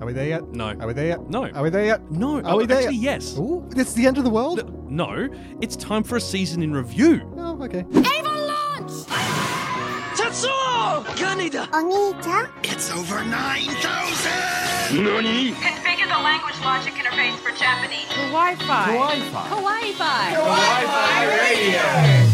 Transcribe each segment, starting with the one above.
Are we there yet? No. Are we there yet? No. Are we there yet? No. Are oh, we there? Actually, yet? yes. Ooh, it's the end of the world. No, it's time for a season in review. Oh, okay. Ava launch. Tetsuo! Kaneda! Onita? It's over 9,000! Nani? Configure the language logic interface for Japanese. Wi-Fi. Wi-Fi. Wi-Fi. Wi-Fi Radio!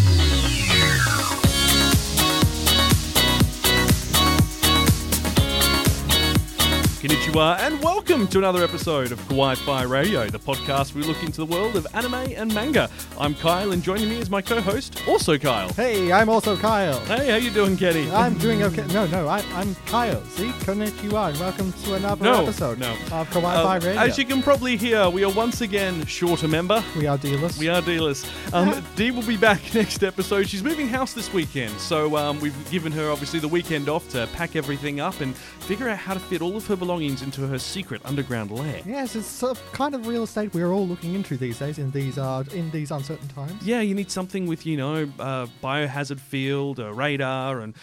Konnichiwa, and welcome to another episode of Kawaii Fi Radio, the podcast we look into the world of anime and manga. I'm Kyle, and joining me is my co-host, also Kyle. Hey, I'm also Kyle. Hey, how you doing, Kenny? I'm doing okay. No, no, I, I'm Kyle. See? Konnichiwa, and welcome to another No, episode no. of Kawaii Uh, Fi Radio. as you can probably hear, we are once again short a member. we are dealers. We are dealers. Um, Dee will be back next episode. She's moving house this weekend, so um, we've given her obviously the weekend off to pack everything up and figure out how to fit all of her belongings into her secret underground lair. Yes, it's sort of kind of real estate we're all looking into these days in these uh, in these uncertain times. Yeah, you need something with you know uh, biohazard field, a radar, and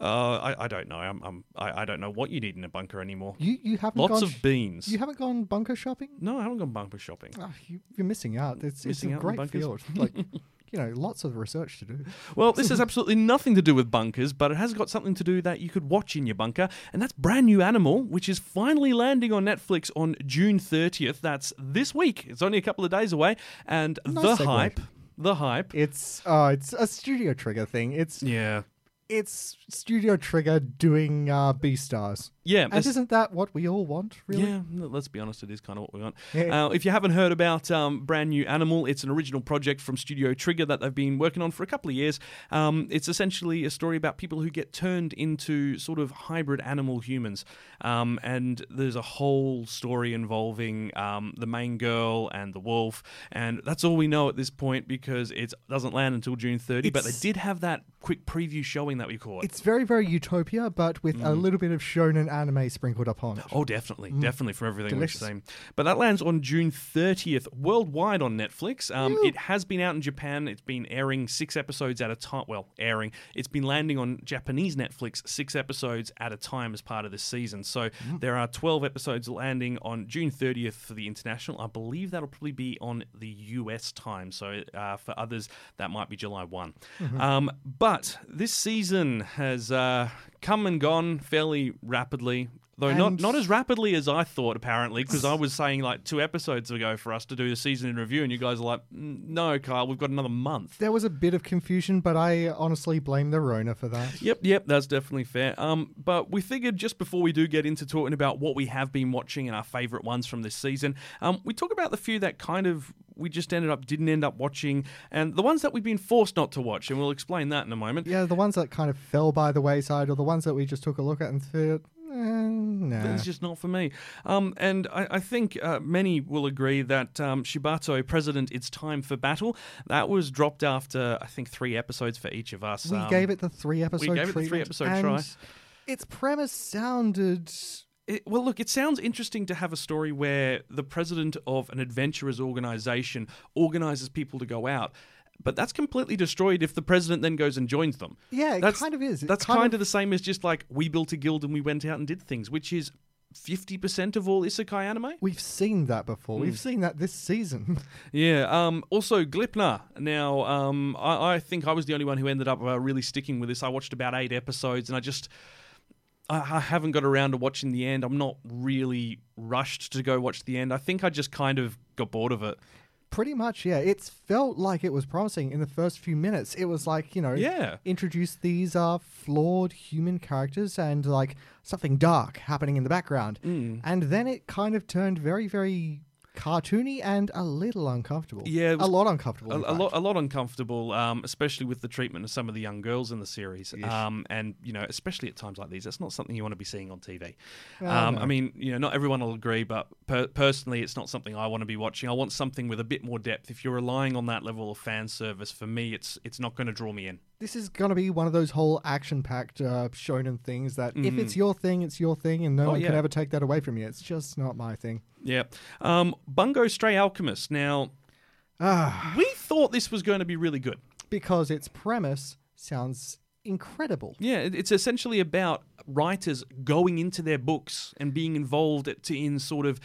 uh, I, I don't know. I'm, I'm I, I don't know what you need in a bunker anymore. You you haven't Lots gone of sh- beans. You haven't gone bunker shopping? no, I haven't gone bunker shopping. Oh, you, you're missing out. It's, Missing it's out a on great bunkers. field. Like, you know, lots of research to do. Well, this has absolutely nothing to do with bunkers, but it has got something to do that you could watch in your bunker, and that's Brand New Animal, which is finally landing on Netflix on June 30th. That's this week. It's only a couple of days away, and Nice the segue. hype, the hype. It's uh, it's a Studio Trigger thing. It's Yeah. it's Studio Trigger doing uh, Beastars. Yeah, And isn't that what we all want? Really? Yeah, let's be honest, it is kind of what we want. Yeah. Uh, if you haven't heard about um, Brand New Animal, it's an original project from Studio Trigger that they've been working on for a couple of years. Um, it's essentially a story about people who get turned into sort of hybrid animal humans. Um, and there's a whole story involving um, the main girl and the wolf. And that's all we know at this point because it doesn't land until June 30. but they did have that quick preview showing that we caught. It's very very Zootopia, but with Mm. a little bit of shonen anime sprinkled upon it. Oh, definitely, definitely from everything we've seen. But that lands on June 30th worldwide on Netflix. Um, it has been out in Japan. It's been airing six episodes at a time. Well, airing. It's been landing on Japanese Netflix six episodes at a time as part of this season. So there are 12 episodes landing on June 30th for the international. I believe that'll probably be on the US time. So uh, for others, that might be July one. Um, but this season has uh, come and gone fairly rapidly. Though not And- not as rapidly as I thought, apparently, because I was saying like two episodes ago for us to do the season in review, and you guys are like, "Mm, "No, Kyle, we've got another month." There was a bit of confusion, but I honestly blame the Rona for that. Yep, yep, that's definitely fair. Um, but we figured just before we do get into talking about what we have been watching and our favourite ones from this season, um, we talk about the few that kind of we just ended up didn't end up watching, and the ones that we've been forced not to watch, and we'll explain that in a moment. Yeah, the ones that kind of fell by the wayside, or the ones that we just took a look at and thought, nah. It's just not for me. Um, and I, I think uh, many will agree that um, Shibato, President, It's Time for Battle, that was dropped after, I think, three episodes for each of us. we Um, gave it the three episode. gave it the three-episode and try. Its premise sounded. It, well, look, it sounds interesting to have a story where the president of an adventurers organization organizes people to go out. But that's completely destroyed if the president then goes and joins them. Yeah, it that's, kind of is. It That's kind kind, of- of the same as just like we built a guild and we went out and did things, which is 50% of all isekai anime. We've seen that before. Hmm. We've seen that this season. Yeah. Um, also, Gleipnir. Now, um, I, I think I was the only one who ended up uh, really sticking with this. I watched about eight episodes, and I just. I, I haven't got around to watching the end. I'm not really rushed to go watch the end. I think I just kind of got bored of it. Pretty much, yeah. It's felt like it was promising in the first few minutes. It was like, you know, Yeah. introduce these uh, flawed human characters and like something dark happening in the background. Mm. And then it kind of turned very, very cartoony and a little uncomfortable. Yeah, a lot uncomfortable. A, a lot, a lot uncomfortable, um, especially with the treatment of some of the young girls in the series. Um, and you know, especially at times like these, that's not something you want to be seeing on TV. um, no. I mean, you know, not everyone will agree, but per- personally, it's not something I want to be watching. I want something with a bit more depth. If you're relying on that level of fan service, for me, it's it's not going to draw me in. This is going to be one of those whole action-packed uh, shonen things that if it's your thing, it's your thing, and no. Oh, one can ever take that away from you. It's just not my thing. Yeah. Um, Bungo Stray Alchemist. Now, Ah, we thought this was going to be really good. because its premise sounds incredible. Yeah, it- it's essentially about writers going into their books and being involved in sort of,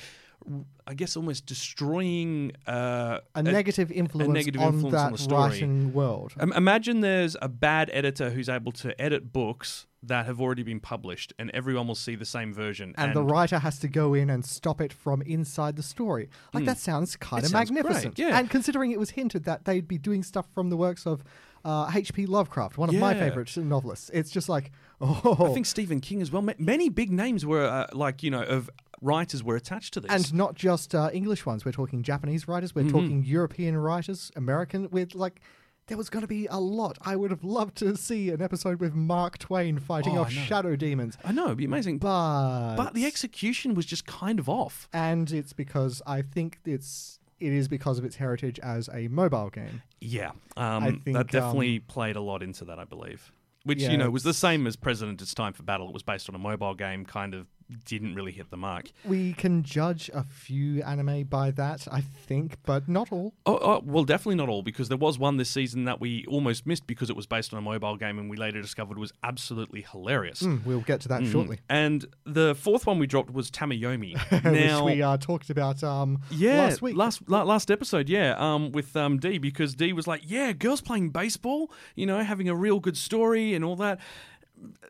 I guess, almost destroying uh, A negative influence, negative on influence that on the story. writing world. Im- Imagine there's a bad editor who's able to edit books that have already been published, and everyone will see the same version. and the writer has to go in and stop it from inside the story. Like that sounds kind of sounds great, magnificent. yeah. And considering it was hinted that they'd be doing stuff from the works of uh, H.P. Lovecraft, one of my favorite novelists, it's just like, oh, I think Stephen King as well. Many big names were uh, like you know of writers were attached to this. and not just uh, English ones. We're talking Japanese writers. Mm-hmm. We're talking European writers, American. With like, there was going to be a lot. I would have loved to see an episode with Mark Twain fighting Oh, off know. shadow demons, I know it'd be amazing, but but the execution was just kind of off. and it's because I think it's it is because of its heritage as a mobile game. Yeah, um, I think, that definitely um, played a lot into that, I believe. Which Yeah, you know was the same as President It's Time for Battle. It was based on a mobile game, kind of didn't really hit the mark. We can judge a few anime by that, I think, but not all. Oh, oh, well, definitely not all, because there was one this season that we almost missed because it was based on a mobile game, and we later discovered was absolutely hilarious. Hmm, we'll get to that Mm. shortly. And the fourth one we dropped was Tamayomi. now, Which we uh, talked about um, yeah, last week. last la- last episode, yeah, um, with um D because D was like, yeah, girls playing baseball, you know, having a real good story and all that.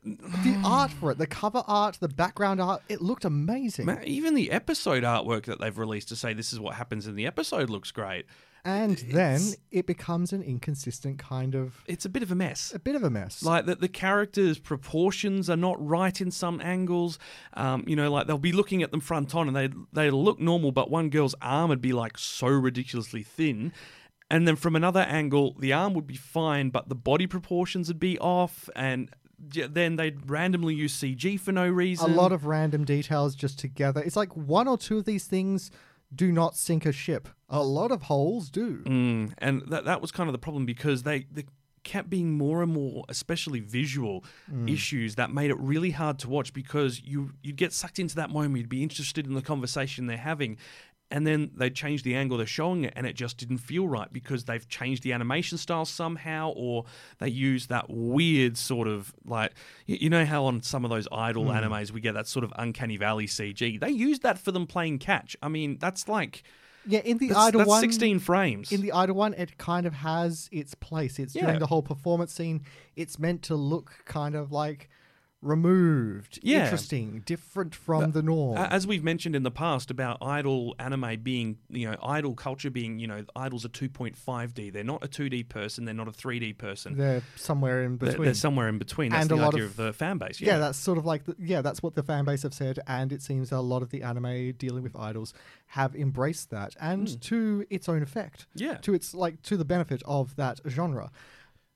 The art for it, the cover art, the background art, it looked amazing. Ma- Even the episode artwork that they've released to say this is what happens in the episode looks great. and then it becomes an inconsistent kind of It's a bit of a mess. a bit of a mess. Like that, the characters' proportions are not right in some angles. Um, you know, like they'll be looking at them front on, and they they look normal, but one girl's arm would be like so ridiculously thin, and then from another angle, the arm would be fine, but the body proportions would be off, and then they'd randomly use CG for no reason. a lot of random details just together. It's like one or two of these things do not sink a ship. A lot of holes do. Mm, and that that was kind of the problem because they, they kept being more and more, especially visual issues that made it really hard to watch because you you'd get sucked into that moment, you'd be interested in the conversation they're having. And then they'd change the angle they're showing it, and it just didn't feel right because they've changed the animation style somehow, or they use that weird sort of like you know how on some of those idol hmm. animes we get that sort of uncanny valley CG. They used that for them playing catch. I mean, that's like Yeah, in the that's, idle that's one, 16 frames. in the idle one, it kind of has its place. It's Yeah. during the whole performance scene. It's meant to look kind of like removed, Yeah. interesting, different from the norm. As we've mentioned in the past about idol anime being, you know, idol culture being, you know, idols are 2.5D. They're not a 2D person. They're not a 3D person. They're, They're somewhere in between. they're somewhere in between. That's And the a lot idea of- of, the fan base. yeah. Yeah. that's sort of like the, yeah, that's what the fan base have said, and it seems a lot of the anime dealing with idols have embraced that, and hmm. to its own effect. Yeah. to its like to the benefit of that genre.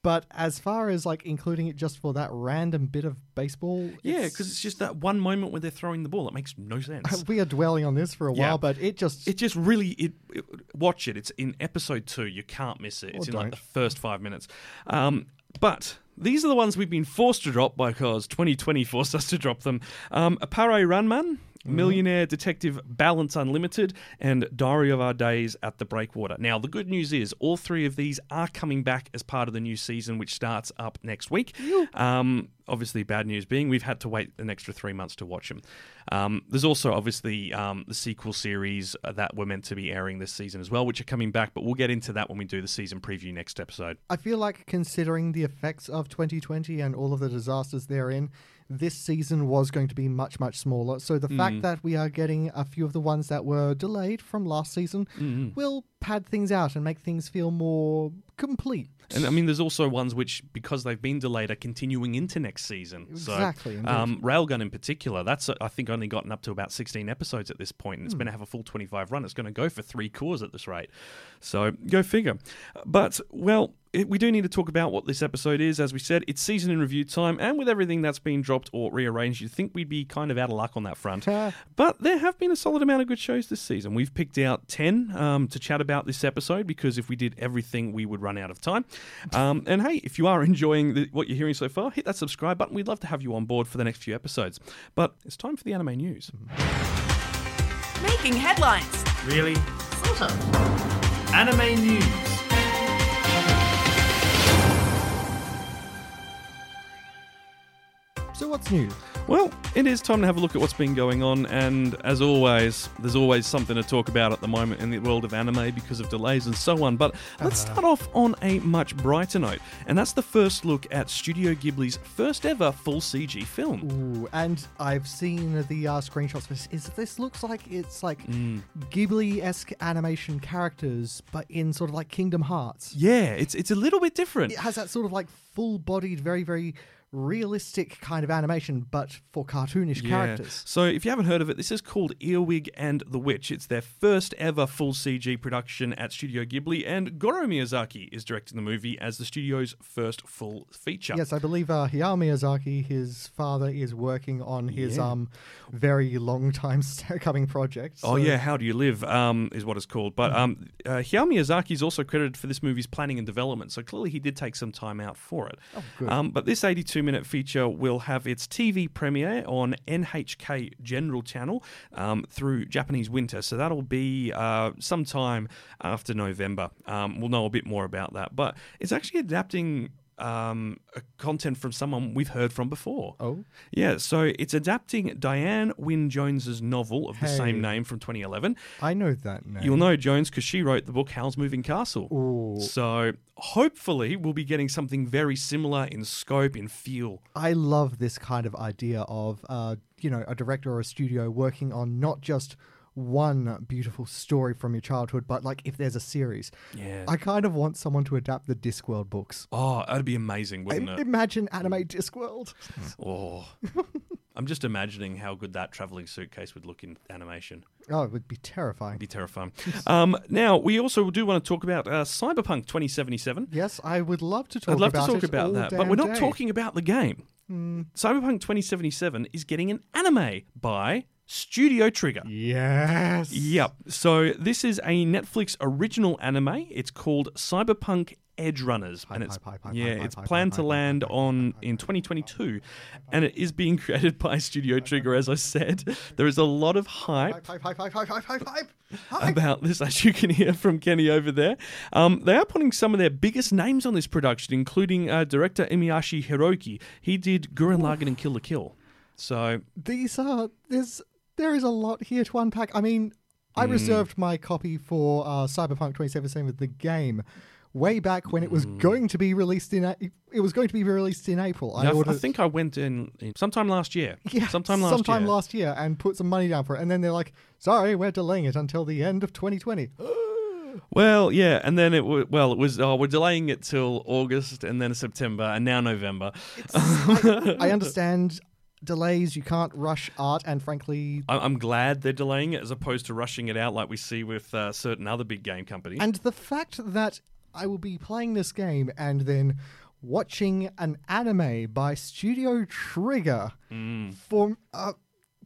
But as far as like including it just for that random bit of baseball, yeah, because it's just that one moment where they're throwing the ball. It makes no sense. we are dwelling on this for a Yeah. while, but it just It just really it, it- watch it. It's in episode two. You can't miss it. It's in like don't. the first five minutes. Um, but these are the ones we've been forced to drop because 2020 forced us to drop them. Um, Appare Ranman, Mm-hmm. Millionaire Detective Balance Unlimited, and Diary of Our Days at the Breakwater. Now, the good news is all three of these are coming back as part of the new season, which starts up next week. Um, obviously, bad news being we've had to wait an extra three months to watch them. Um, there's also obviously um, the sequel series that were meant to be airing this season as well, which are coming back, but we'll get into that when we do the season preview next episode. I feel like considering the effects of 2020 and all of the disasters therein, this season was going to be much much smaller. So the Mm. fact that we are getting a few of the ones that were delayed from last season Mm-hmm. will pad things out and make things feel more complete. And I mean, there's also ones which, because they've been delayed, are continuing into next season. Exactly, So, um, Railgun in particular, that's uh, I think only gotten up to about 16 episodes at this point, and it's Hmm. going to have a full 25 run. It's going to go for three cores at this rate. So go figure. But well. It, we do need to talk about what this episode is. As we said, it's season in review time, and with everything that's been dropped or rearranged, you'd think we'd be kind of out of luck on that front. but there have been a solid amount of good shows this season. We've picked out 10 um, to chat about this episode because if we did everything, we would run out of time. Um, and hey, if you are enjoying the, what you're hearing so far, hit that subscribe button. We'd love to have you on board for the next few episodes. But it's time for the anime news. Making headlines. Really? Sort of. Anime news. What's new? Well, it is time to have a look at what's been going on, and as always, there's always something to talk about at the moment in the world of anime because of delays and so on. But let's start off on a much brighter note, and that's the first look at Studio Ghibli's first ever full CG film. Ooh, and I've seen the uh, screenshots this. Is this looks like it's like Mm. Ghibli-esque animation characters, but in sort of like Kingdom Hearts. Yeah, it's it's a little bit different. It has that sort of like full-bodied, very very realistic kind of animation, but for cartoonish Yeah. characters. So, if you haven't heard of it, this is called Earwig and the Witch. It's their first ever full CG production at Studio Ghibli, and Goro Miyazaki is directing the movie as the studio's first full feature. Yes, I believe uh, Hayao Miyazaki, his father, is working on his Yeah. um very long time coming project. Oh yeah, How Do You Live um, is what it's called. But um, uh, Hayao Miyazaki is also credited for this movie's planning and development, so clearly he did take some time out for it. Oh, good. Um, but this 82-minute feature will have its TV premiere on NHK General Channel um, through Japanese winter, so that'll be uh, sometime after November. Um, we'll know a bit more about that, but it's actually adapting. Um, a content from someone we've heard from before. Oh. yeah. So it's adapting Diana Wynne Jones's novel of the Hey. same name from 2011. I know that name. You'll know Jones because she wrote the book Howl's Moving Castle. Ooh. So hopefully we'll be getting something very similar in scope, in feel. I love this kind of idea of, uh, you know, a director or a studio working on not just one beautiful story from your childhood, but like if there's a series. Yeah. I kind of want someone to adapt the Discworld books. Oh, that'd be amazing, wouldn't I- it? Imagine anime Discworld. Oh. I'm just imagining how good that traveling suitcase would look in animation. Oh, it would be terrifying. It'd be terrifying. um, now, we also do want to talk about uh, Cyberpunk 2077. Yes, I would love to talk I'd love about to talk about that, but we're not day. Talking about the game. Cyberpunk 2077 is getting an anime by Studio Trigger. Yes. Yep. So this is a Netflix original anime. It's called Cyberpunk Edgerunners, and it's yeah, it's planned to land on in 2022, and it is being created by Studio Trigger. As I said, there is a lot of hype. about this, as you can hear from Kenny over there. Um, they are putting some of their biggest names on this production, including uh, director Imaishi Hiroki. He did Gurren Lagann and Kill la Kill. So These are there's there is a lot here to unpack. I mean, I Hmm. reserved my copy for uh, Cyberpunk 2077 with the game way back when it was going to be released in it was going to be released in April. I, I ordered think I went in, in sometime last year. yeah, sometime last sometime year. last year and put some money down for it, and then they're like, "Sorry, we're delaying it until the end of 2020." Well, yeah, and then it w- well it was oh we're delaying it till August and then September and now November. I, I understand delays. You can't rush art, and frankly, I- I'm glad they're delaying it as opposed to rushing it out like we see with uh, certain other big game companies. And the fact that I will be playing this game and then watching an anime by Studio Trigger Mm. for uh,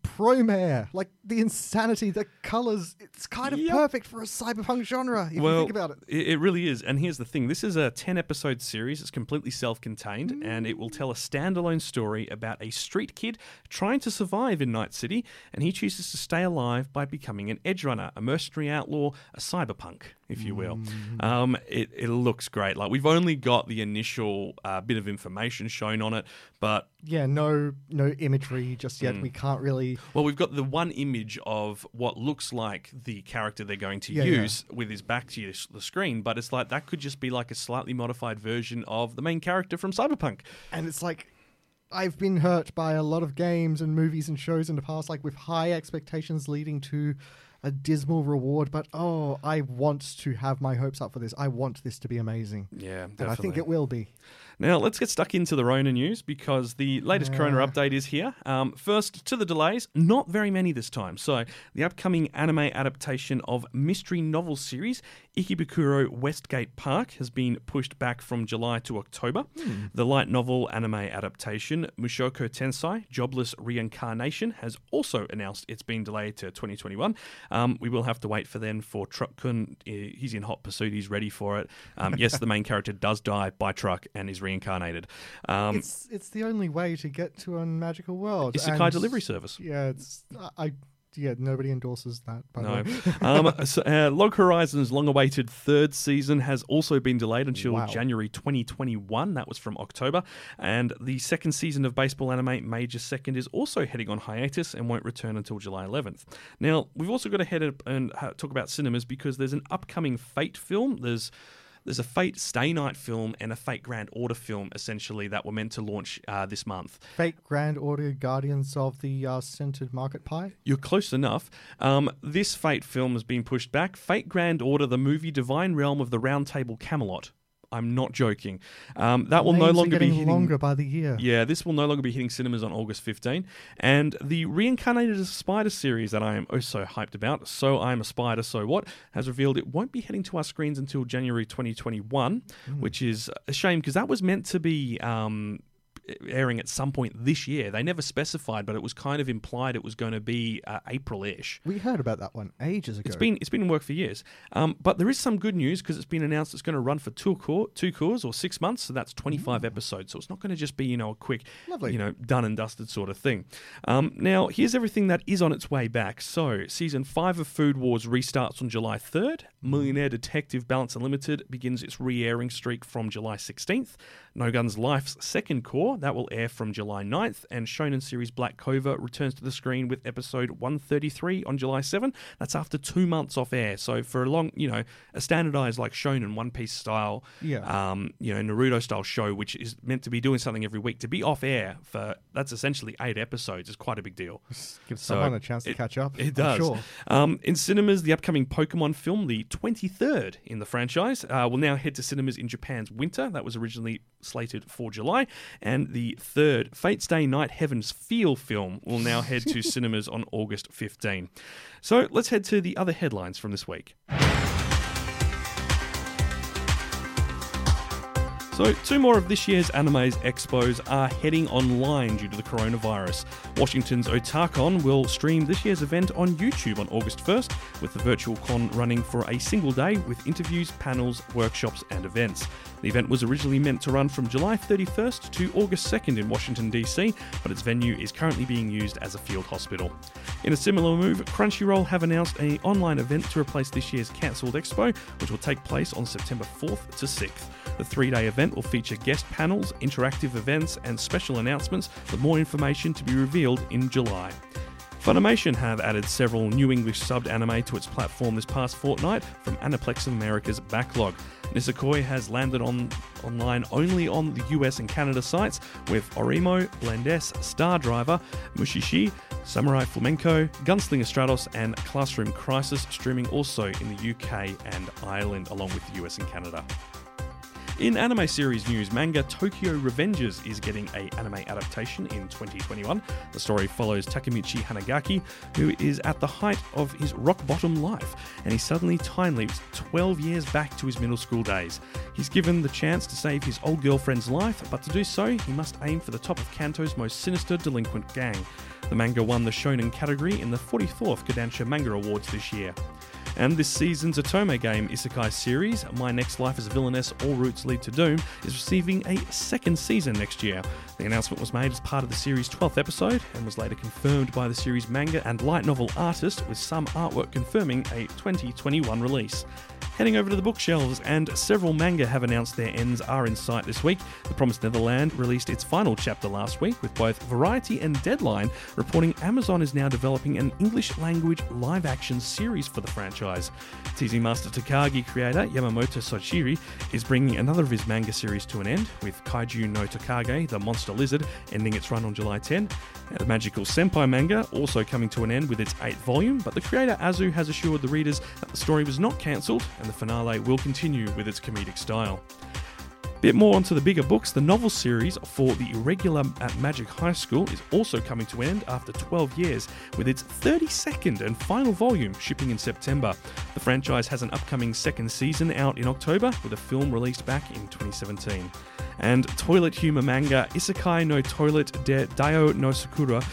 Promare, like the insanity, the colors, it's kind of Yep. perfect for a cyberpunk genre if you think about it. it really is. And here's the thing: this is a ten episode series. It's completely self-contained, and it will tell a standalone story about a street kid trying to survive in Night City, and he chooses to stay alive by becoming an edge runner, a mercenary outlaw, a cyberpunk, if you will. Um, it, it looks great. Like we've only got the initial uh, bit of information shown on it, but Yeah, no, no imagery just Mm. yet. We can't really. Well, we've got the one image of what looks like the character they're going to Yeah, yeah. use with his back to the screen, but it's like that could just be like a slightly modified version of the main character from Cyberpunk. And it's like, I've been hurt by a lot of games and movies and shows in the past, like with high expectations leading to a dismal reward. But oh, I want to have my hopes up for this. I want this to be amazing. Yeah, And I think it will be. Now, let's get stuck into the Rona news because the latest Corona update is here. Um, first, to the delays, not very many this time. So, the upcoming anime adaptation of mystery novel series Ikebukuro Westgate Park has been pushed back from July to October. The light novel anime adaptation Mushoku Tensei Jobless Reincarnation has also announced it's been delayed to 2021. Um, we will have to wait for then for Truck Kun. He's in hot pursuit. He's ready for it. Um, yes, the main character does die by truck and is reincarnated. Um, It's it's the only way to get to a magical world. It's a and- delivery service. Yeah, it's I. yeah, nobody endorses that. By No. the way. um, so, uh, Log Horizon's long awaited third season has also been delayed until Wow. January 2021. That was from October. And the second season of Baseball Anime Major Second is also heading on hiatus and won't return until July 11th. Now, we've also got to head up and talk about cinemas because there's an upcoming Fate film. There's there's a Fate Stay Night film and a Fate Grand Order film, essentially, that were meant to launch uh, this month. Fake Grand Order Guardians of the uh, Scented Market Pie. You're close enough. Um, this Fate film has been pushed back. Fate Grand Order, the movie Divine Realm of the Round Table Camelot. I'm not joking. Um, that will no longer be hitting. longer by the year. Yeah, this will no longer be hitting cinemas on August 15. And the reincarnated as a spider series that I am oh so hyped about, So I'm a Spider, So What, has revealed it won't be heading to our screens until January 2021, Mm. which is a shame because that was meant to be. Um, airing at some point this year they never specified but it was kind of implied it was going to be uh, april-ish We heard about that one ages ago. it's been it's been in work for years, um, but there is some good news because it's been announced it's going to run for two core, two cores or six months, so that's twenty five episodes. So it's not going to just be you know a quick, Lovely. you know, done and dusted sort of thing. Um, now here's everything that is on its way back. So season five of Food Wars restarts on July third. Millionaire Detective Balance Unlimited begins its re-airing streak from July sixteenth. No Guns Life's second core that will air from July 9th, and Shonen series Black Clover returns to the screen with episode 133 on July 7. That's after two months off air. So for a long, you know, a standardized like Shonen One Piece style, Yeah. um, you know, Naruto style show, which is meant to be doing something every week, to be off air for that's essentially eight episodes is quite a big deal. Gives So someone a chance to it- catch up. It does. Sure. Um, in cinemas, the upcoming Pokemon film, the 23rd in the franchise, uh, will now head to cinemas in Japan's winter. That was originally slated for July. And the third Fate Stay Night Heaven's Feel film will now head to cinemas on August 15. So let's head to the other headlines from this week. So, two more of this year's Anime's expos are heading online due to the coronavirus. Washington's Otakon will stream this year's event on YouTube on August 1st, with the virtual con running for a single day with interviews, panels, workshops, and events. The event was originally meant to run from July 31st to August 2nd in Washington, D.C., but its venue is currently being used as a field hospital. In a similar move, Crunchyroll have announced an online event to replace this year's cancelled expo, which will take place on September 4th to 6th. The three day event will feature guest panels, interactive events, and special announcements, with more information to be revealed in July. Funimation have added several new English subbed anime to its platform this past fortnight from Aniplex of America's backlog. Nisekoi has landed on online only on the US and Canada sites, with Oreimo, Blendes, Star Driver, Mushishi, Samurai Flamenco, Gunslinger Stratos, and Classroom Crisis streaming also in the UK and Ireland, along with the US and Canada. In anime series news, manga Tokyo Revengers is getting a anime adaptation in 2021. The story follows Takemichi Hanagaki, who is at the height of his rock bottom life, and he suddenly time leaps 12 years back to his middle school days. He's given the chance to save his old girlfriend's life, but to do so, he must aim for the top of Kanto's most sinister delinquent gang. The manga won the shonen category in the 44th Kodansha Manga Awards this year. And this season's otome game Isekai series, My Next Life as a Villainess All Routes Lead to Doom, is receiving a second season next year. The announcement was made as part of the series' 12th episode and was later confirmed by the series manga and light novel artist, with some artwork confirming a 2021 release. Heading over to the bookshelves, and several manga have announced their ends are in sight this week. The Promised Neverland released its final chapter last week, with both Variety and Deadline reporting Amazon is now developing an English language live action series for the franchise. Teasing Master Takagi creator Yamamoto Soichiro is bringing another of his manga series to an end, with Kaiju no Tokage, the monster lizard, ending its run on July 10. Now, the Magical Senpai manga also coming to an end with its eighth volume, but the creator Azu has assured the readers that the story was not cancelled and the finale will continue with its comedic style. Bit more onto the bigger books, the novel series for The Irregular at Magic High School is also coming to an end after 12 years, with its 32nd and final volume shipping in September. The franchise has an upcoming second season out in October, with a film released back in 2017. And toilet humor manga Isekai no Toilet de Dio no Sakura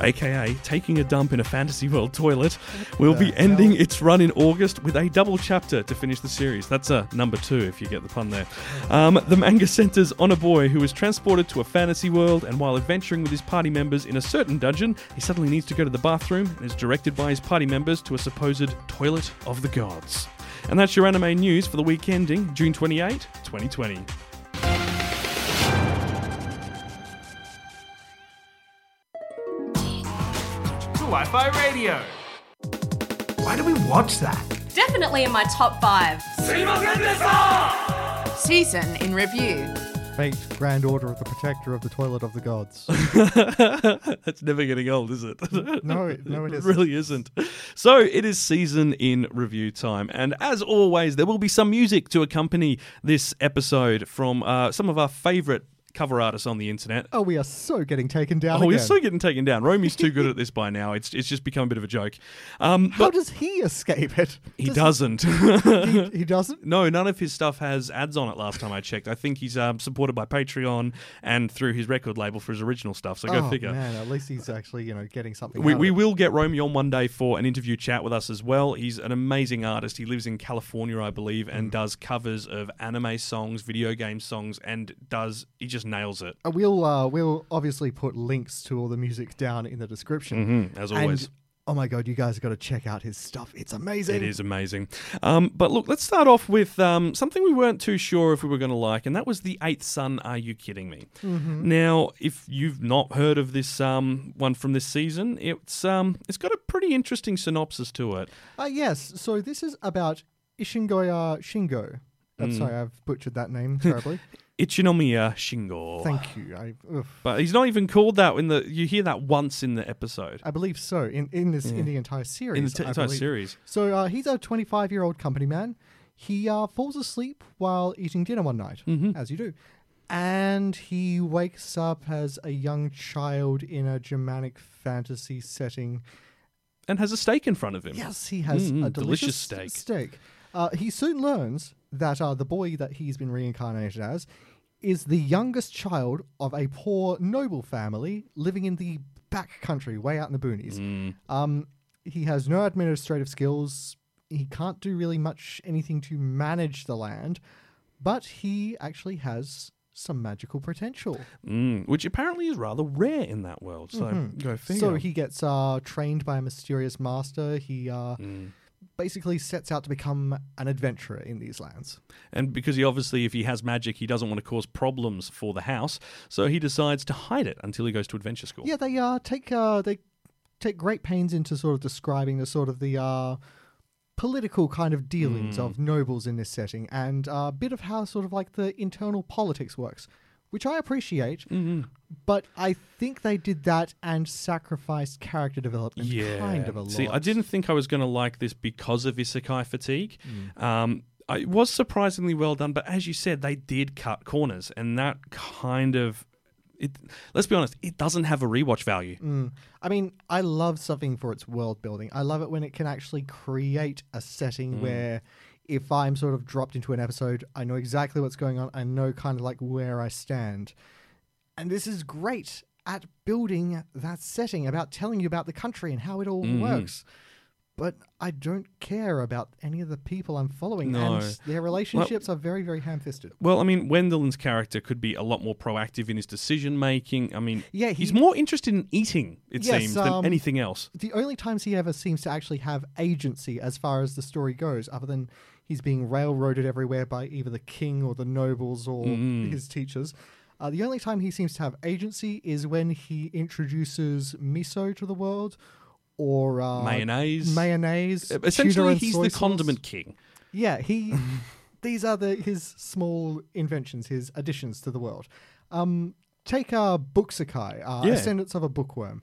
aka taking a dump in a fantasy world toilet, will be ending its run in August with a double chapter to finish the series. That's a number two, if you get the pun there. Um, the manga centers on a boy who is transported to a fantasy world, and while adventuring with his party members in a certain dungeon, he suddenly needs to go to the bathroom and is directed by his party members to a supposed toilet of the gods. And that's your anime news for the week ending June 28, 2020. Wi Fi Radio. Why do we watch that? Definitely in my top five. Season in review. Fate, Grand Order of the Protector of the Toilet of the Gods. That's never getting old, is it? No, it- no, it It isn't. really isn't. So it is season in review time, and as always, there will be some music to accompany this episode from uh, some of our favourite cover artists on the internet. oh, we are so getting taken down Oh, we're so getting taken down. Romy's too good at this by now. It's it's just become a bit of a joke. Um, How does he escape it? he Does- doesn't. He, he doesn't? No, none of his stuff has ads on it. Last time I checked, I think he's um, supported by Patreon and through his record label for his original stuff. So go oh, figure. man, at least he's actually, you know, getting something We, we will get Romy on one day for an interview chat with us as well. He's an amazing artist. He lives in California, I believe, and does covers of anime songs, video game songs, and does he just nails it Uh, We'll uh, we'll obviously put links to all the music down in the description. Mhm, as always. And oh my god, you guys got to check out his stuff. It's amazing. It is amazing. Um, but look, let's start off with um, something we weren't too sure if we were going to like, and that was The Eighth Son. Are you kidding me? Now, if you've not heard of this um, one from this season, it's um, it's got a pretty interesting synopsis to it. Uh, yes. So this is about Ishingoya Shingo. I'm Mm. sorry, I've butchered that name terribly. Ichinomiya Shingo. Thank you. I. But he's not even called that in the. You hear that once in the episode. I believe so. In in this in the entire series. In the t- entire believe. series. So uh, he's a 25 year old company man. He uh, falls asleep while eating dinner one night, Mm-hmm. as you do, and he wakes up as a young child in a Germanic fantasy setting. And has a steak in front of him. Yes, he has Mm, a delicious delicious, steak. steak. Uh, he soon learns that uh, the boy that he's been reincarnated as is the youngest child of a poor noble family living in the back country, way out in the boonies. Mm. Um, he has no administrative skills. He can't do really much anything to manage the land, but he actually has some magical potential. Mm, which apparently is rather rare in that world. So. Mm-hmm. So he gets uh, trained by a mysterious master. He uh, Mm. Basically sets out to become an adventurer in these lands. And because he obviously, if he has magic, he doesn't want to cause problems for the house, so he decides to hide it until he goes to adventure school. Yeah, they uh, take uh, they take great pains into sort of describing the sort of the uh, political kind of dealings of nobles in this setting, and a bit of how sort of like the internal politics works, which I appreciate. But I think they did that and sacrificed character development Yeah. kind of a lot. See, I didn't think I was going to like this because of isekai fatigue. Mm. Um, it was surprisingly well done, but as you said, they did cut corners, and that kind of. It, let's be honest, it doesn't have a rewatch value. Mm. I mean, I love something for its world building. I love it when it can actually create a setting where if I'm sort of dropped into an episode, I know exactly what's going on. I know kind of like where I stand. And this is great at building that setting, about telling you about the country and how it all works. But I don't care about any of the people I'm following, No. and their relationships are very, very ham-fisted. Well, I mean, Wendellin's character could be a lot more proactive in his decision making. I mean, Yeah, he's more interested in eating, it Yes, seems, um, than anything else. the only times he ever seems to actually have agency as far as the story goes, other than he's being railroaded everywhere by either the king or the nobles or Mm-hmm. his teachers. Uh, the only time he seems to have agency is when he introduces miso to the world or uh, Mayonnaise. mayonnaise. Essentially, he's the sauce. condiment king. Yeah, he. these are the his small inventions, his additions to the world. Um, take uh, Buxakai, uh, Yeah. Ascendance of a Bookworm.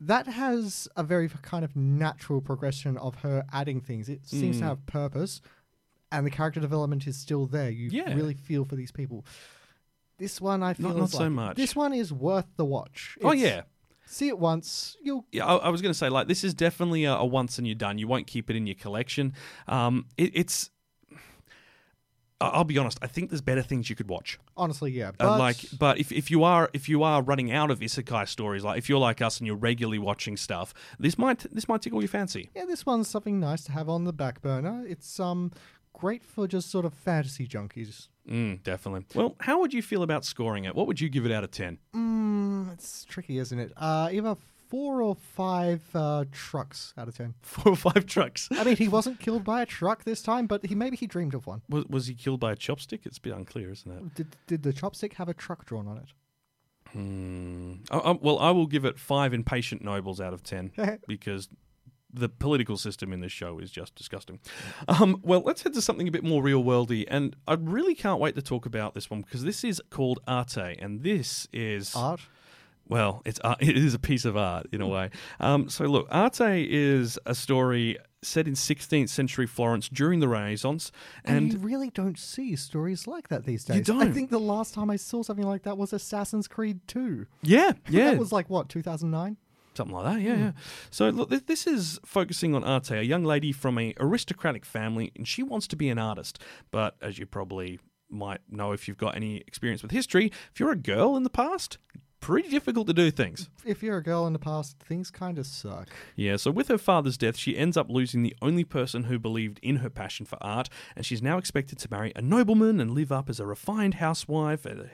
That has a very kind of natural progression of her adding things. It seems to Mm. have purpose, and the character development is still there. You Yeah. really feel for these people. This one, I feel Not- not is so like- much. This one is worth the watch. Oh, It's- yeah. see it once, you'll Yeah, I, I was going to say, like, this is definitely a, a once and you're done. You won't keep it in your collection. Um, it, it's. I- I'll be honest. I think there's better things you could watch. Honestly, yeah. Uh, But like, but if, if you are if you are running out of isekai stories, like if you're like us and you're regularly watching stuff, this might this might tickle your fancy. yeah, this one's something nice to have on the back burner. It's um great for just sort of fantasy junkies. Mm, definitely. Well, how would you feel about scoring it? What would you give it out of ten? Mm, it's tricky, isn't it? Uh, either four or five uh, trucks out of ten. Four or five trucks. I mean, he wasn't killed by a truck this time, but he maybe he dreamed of one. Was, was he killed by a chopstick? It's a bit unclear, isn't it? Did did the chopstick have a truck drawn on it? Hmm. Well, I will give it five impatient nobles out of ten because the political system in this show is just disgusting. Um, well, let's head to something a bit more real worldy, and I really can't wait to talk about this one because this is called Arte, and this is Art. well, it's art, it is a piece of art in a way. Um, so look, Arte is a story set in 16th century Florence during the Renaissance, And, and you really don't see stories like that these days. I don't. think the last time I saw something like that was Assassin's Creed 2. yeah, yeah, That was like, what, 2009? Something like that, yeah, yeah. So look, this is focusing on Arte, a young lady from a aristocratic family, and she wants to be an artist. But as you probably might know if you've got any experience with history, if you're a girl in the past, pretty difficult to do things. If you're a girl in the past, things kind of suck. Yeah, so with her father's death, she ends up losing the only person who believed in her passion for art, and she's now expected to marry a nobleman and live up as a refined housewife. Uh,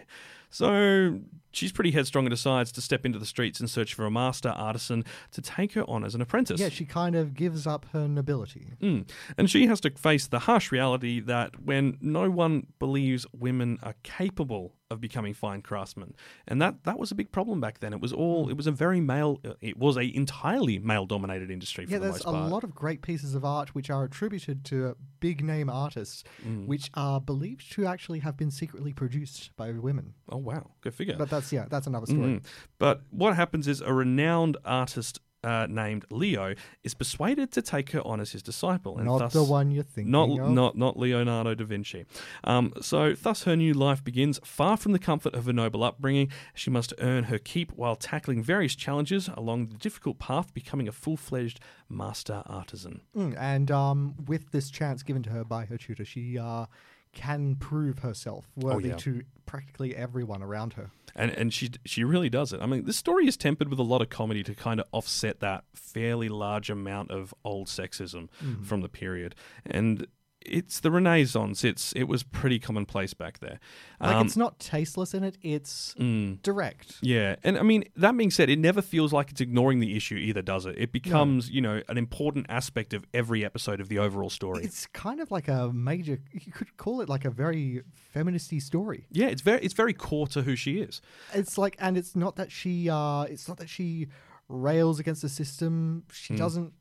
So she's pretty headstrong and decides to step into the streets in search for a master artisan to take her on as an apprentice. Yeah, she kind of gives up her nobility. Mm. And she has to face the harsh reality that when no one believes women are capable of becoming fine craftsmen, and that that was a big problem back then. It was all it was a very male. uh, It was a entirely male dominated industry for Yeah, the there's most a lot of great pieces of art which are attributed to big name artists, Mm. which are believed to actually have been secretly produced by women. oh wow, good figure. But that's yeah, that's another story. Mm. But what happens is a renowned artist. Uh, named Leo is persuaded to take her on as his disciple, and Not thus, the one you're thinking not of. not not Leonardo da Vinci. Um, so thus her new life begins far from the comfort of a noble upbringing. She must earn her keep while tackling various challenges along the difficult path, becoming a full fledged master artisan. Mm, and um, with this chance given to her by her tutor, she uh, can prove herself worthy yeah. to practically everyone around her. and and she she really does it. I mean, this story is tempered with a lot of comedy to kind of offset that fairly large amount of old sexism mm. from the period, and it's the Renaissance. It's it was pretty commonplace back there. Like Um, it's not tasteless in it; it's direct. yeah, and I mean that being said, it never feels like it's ignoring the issue either, does it? It becomes you know an important aspect of every episode of the overall story. It's kind of like a major. You could call it like a very feministy story. yeah, it's very it's very core to who she is. It's like, and it's not that she. Uh, it's not that she rails against the system. She doesn't.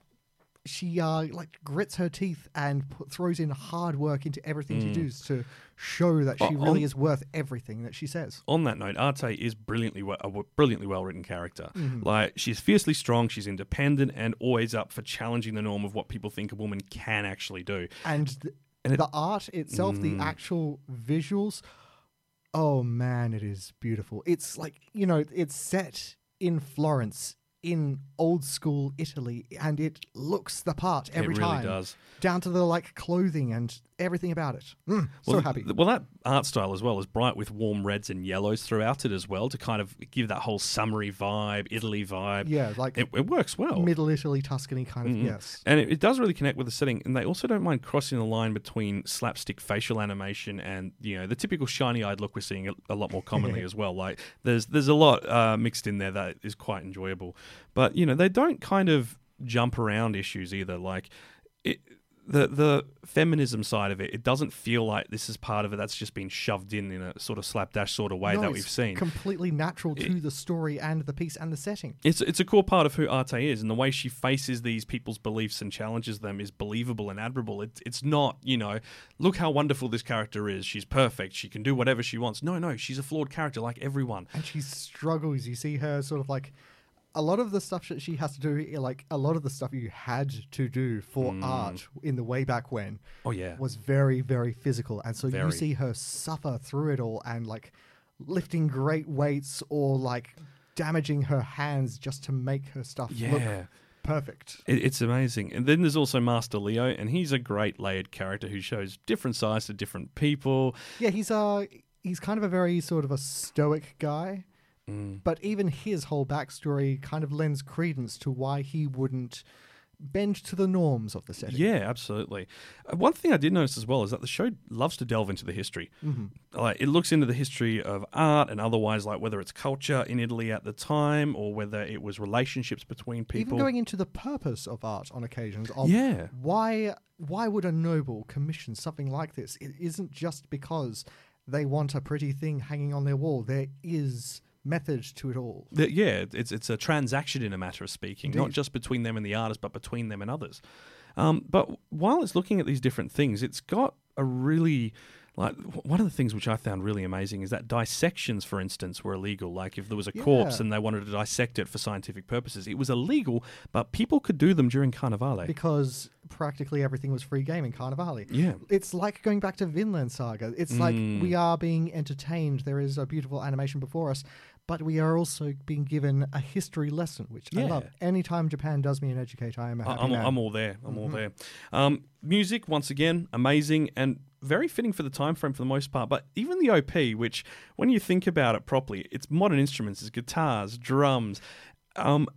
She uh, like grits her teeth and put, throws in hard work into everything she does to show that she Hmm. Oh, really on- is worth everything that she says. on that note, Arte is brilliantly we- a brilliantly well written character. Mm-hmm. Like she's fiercely strong, she's independent, and always up for challenging the norm of what people think a woman can actually do. and, th- And it- the art itself, the Mm. actual visuals. Oh man, it is beautiful. It's like you know, it's set in Florence in old school Italy, and it looks the part every it really time. does. down to the like clothing and everything about it. Mm, so happy. th- well, that art style as well is bright with warm reds and yellows throughout it as well to kind of give that whole summery vibe, Italy vibe. yeah, like It, it works well. Middle Italy, Tuscany kind of. Yes. And it, it does really connect with the setting, and they also don't mind crossing the line between slapstick facial animation and you know the typical shiny-eyed look we're seeing a, a lot more commonly as well. Like there's there's a lot uh, mixed in there that is quite enjoyable, but you know they don't kind of jump around issues either. Like it, the the feminism side of it, it doesn't feel like this is part of it that's just been shoved in in a sort of slapdash sort of way No, that we've seen. completely natural to the story and the piece and the setting. It's it's a core part of who Arte is, and the way she faces these people's beliefs and challenges them is believable and admirable. It's it's not you know, look how wonderful this character is. She's perfect. She can do whatever she wants. No, no, she's a flawed character like everyone. and she struggles. You see her sort of like a lot of the stuff that she has to do, eh, like a lot of the stuff you had to do for art in the way back when, Mm. Oh yeah, was very, very physical. And so you see her suffer through it all and like lifting great weights or like damaging her hands just to make her stuff look perfect. It, it's amazing. And then there's also Master Leo, and he's a great layered character who shows different sides to different people. Yeah, he's uh he's kind of a very sort of a stoic guy. But even his whole backstory kind of lends credence to why he wouldn't bend to the norms of the setting. Yeah, absolutely. Uh, one thing I did notice as well is that the show loves to delve into the history. Mm-hmm. Like it looks into the history of art and otherwise, like whether it's culture in Italy at the time or whether it was relationships between people. Even going into the purpose of art on occasions of Yeah. why why would a noble commission something like this? It isn't just because they want a pretty thing hanging on their wall. There is method to it all. The- yeah, it's it's a transaction in a matter of speaking, not just between them and the artist, but between them and others. Um, but while it's looking at these different things, it's got a really like one of the things which I found really amazing is that dissections, for instance, were illegal. Like if there was a corpse and they wanted to dissect it for scientific purposes, it was illegal, but people could do them during Carnivale. because practically everything was free game in Carnivale. Yeah. It's like going back to Vinland Saga. It's like we are being entertained. There is a beautiful animation before us, but we are also being given a history lesson, which I love. Yeah. Anytime Japan does me an educate, I am a happy I'm, man. I'm all there. I'm Mm-hmm. all there. Um, music, once again, amazing and very fitting for the time frame for the most part. But even the OP, which when you think about it properly, it's modern instruments, it's guitars, drums, um,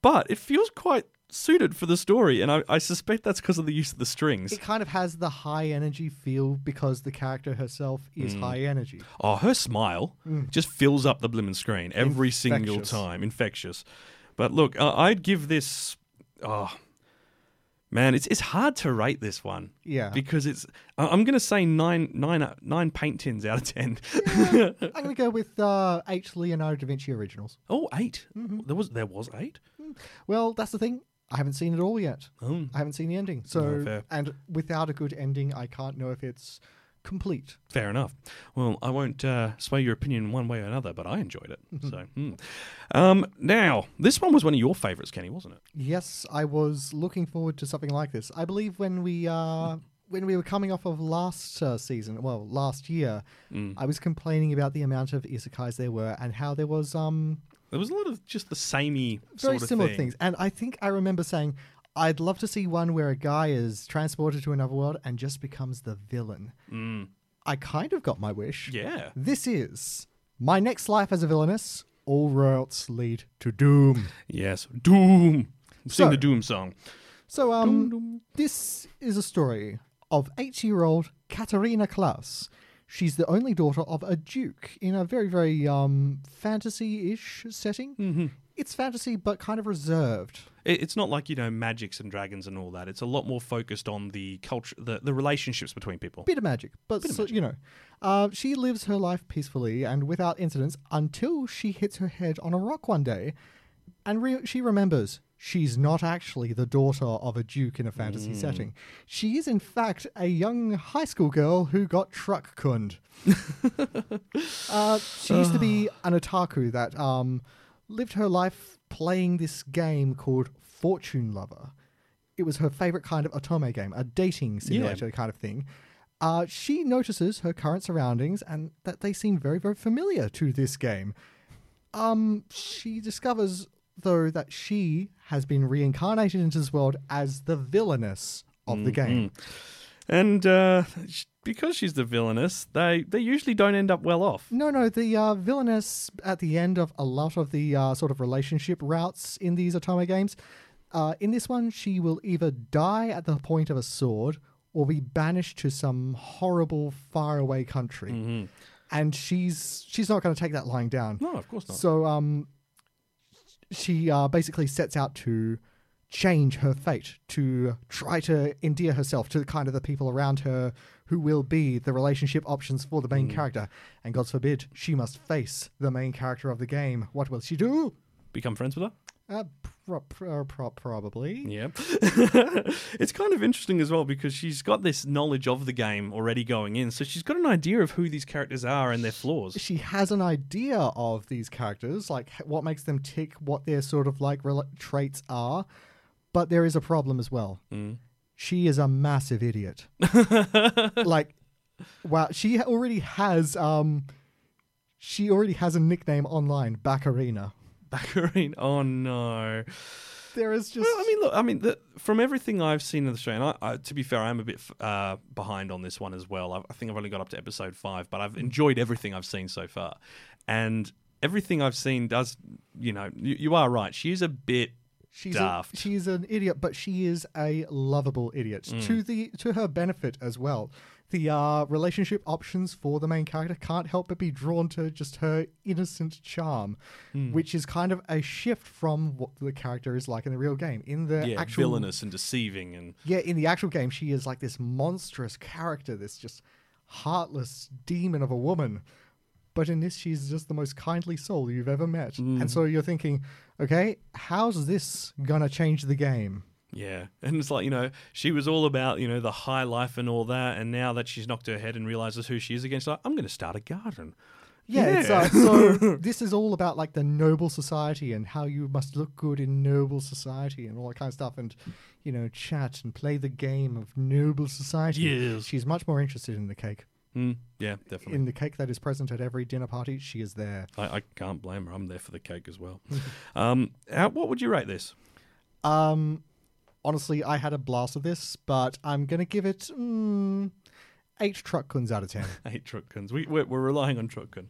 but it feels quite suited for the story, and I, I suspect that's because of the use of the strings. it kind of has the high energy feel because the character herself Mm. is high energy. Oh, her smile just fills up the blimmin' screen every single Mm. Infectious. time. Infectious. But look, uh, I'd give this. Oh, man, it's it's hard to rate this one. Yeah. Because it's. I- I'm going to say nine, nine, uh, nine paint tins out of ten. I'm going to go with uh, eight Leonardo da Vinci originals. oh, eight. Mm-hmm. There was there was eight. Well, that's the thing. I haven't seen it all yet. Oh. I haven't seen the ending. So, No, and without a good ending, I can't know if it's complete. Fair enough. Well, I won't uh, sway your opinion one way or another, but I enjoyed it. So, hmm. um, now this one was one of your favorites, Kenny, wasn't it? Yes, I was looking forward to something like this. I believe when we uh, when we were coming off of last uh, season, well, last year, Mm. I was complaining about the amount of isekais there were and how there was um There was a lot of just the samey very sort of similar thing. things. And I think I remember saying I'd love to see one where a guy is transported to another world and just becomes the villain. I kind of got my wish. Mm. Yeah. This is my next life as a villainess. All routes lead to doom. Yes. Doom. Sing So- the Doom song. So, um, this is a story of eight-year-old Katarina Claes. She's the only daughter of a duke in a very, very um, fantasy-ish setting. Mm-hmm. It's fantasy, but kind of reserved. It, it's not like you know magics and dragons and all that. It's a lot more focused on the culture, the, the relationships between people. Bit of magic, but so, you know, uh, she lives her life peacefully and without incidents until she hits her head on a rock one day, and re- she remembers she's not actually the daughter of a duke in a fantasy setting. She is, in fact, a young high school girl who got truck kunned. uh, she used to be an otaku that um, lived her life playing this game called Fortune Lover. It was her favorite kind of otome game, a dating simulator kind of thing. Uh, she notices her current surroundings and that they seem very, very familiar to this game. Um, she discovers though that she has been reincarnated into this world as the villainess of the game. And uh, because she's the villainess, they, they usually don't end up well off. No, no, the uh, villainess at the end of a lot of the uh, sort of relationship routes in these Otome games. Uh, in this one, she will either die at the point of a sword or be banished to some horrible faraway country. And she's she's not going to take that lying down. No, of course not. So um, she uh, basically sets out to change her fate, to try to endear herself to the kind of the people around her who will be the relationship options for the main character. And God forbid she must face the main character of the game. What will she do? Become friends with her? Uh, pro- pro- pro- probably. Yeah. it's kind of interesting as well because she's got this knowledge of the game already going in. So she's got an idea of who these characters are and their flaws. She has an idea of these characters, like what makes them tick, what their sort of like traits are. But there is a problem as well. She is a massive idiot. like, wow, she already has um, she already has a nickname online, Baccarina. Baccarine. Oh no. there is just. Well, I mean, look, I mean, the, from everything I've seen of the show, and I, I, to be fair, I'm a bit uh, behind on this one as well. I, I think I've only got up to episode five, but I've enjoyed everything I've seen so far, and everything I've seen does, you know, you, you are right. She is a bit She's daft. A, she's an idiot, but she is a lovable idiot Mm. to the to her benefit as well. The uh, relationship options for the main character can't help but be drawn to just her innocent charm, Hmm. which is kind of a shift from what the character is like in the real game. In the yeah, actual villainous and deceiving, and yeah, in the actual game, she is like this monstrous character, this just heartless demon of a woman. But in this, she's just the most kindly soul you've ever met. And so you're thinking, okay, how's this gonna change the game? Yeah, and it's like you know, she was all about you know the high life and all that, and now that she's knocked her head and realizes who she is again, she's like, I'm going to start a garden. Yeah, it's uh, so this is all about like the noble society and how you must look good in noble society and all that kind of stuff, and you know, chat and play the game of noble society. Yes. she's much more interested in the cake. Mm, yeah, definitely. In the cake that is present at every dinner party, she is there. I, I can't blame her. I'm there for the cake as well. um, how, what would you rate this? Um, honestly, I had a blast of this, but I'm gonna give it mm, eight truck guns out of ten. Eight Truck-kuns. We, we're, we're relying on Truck-kun.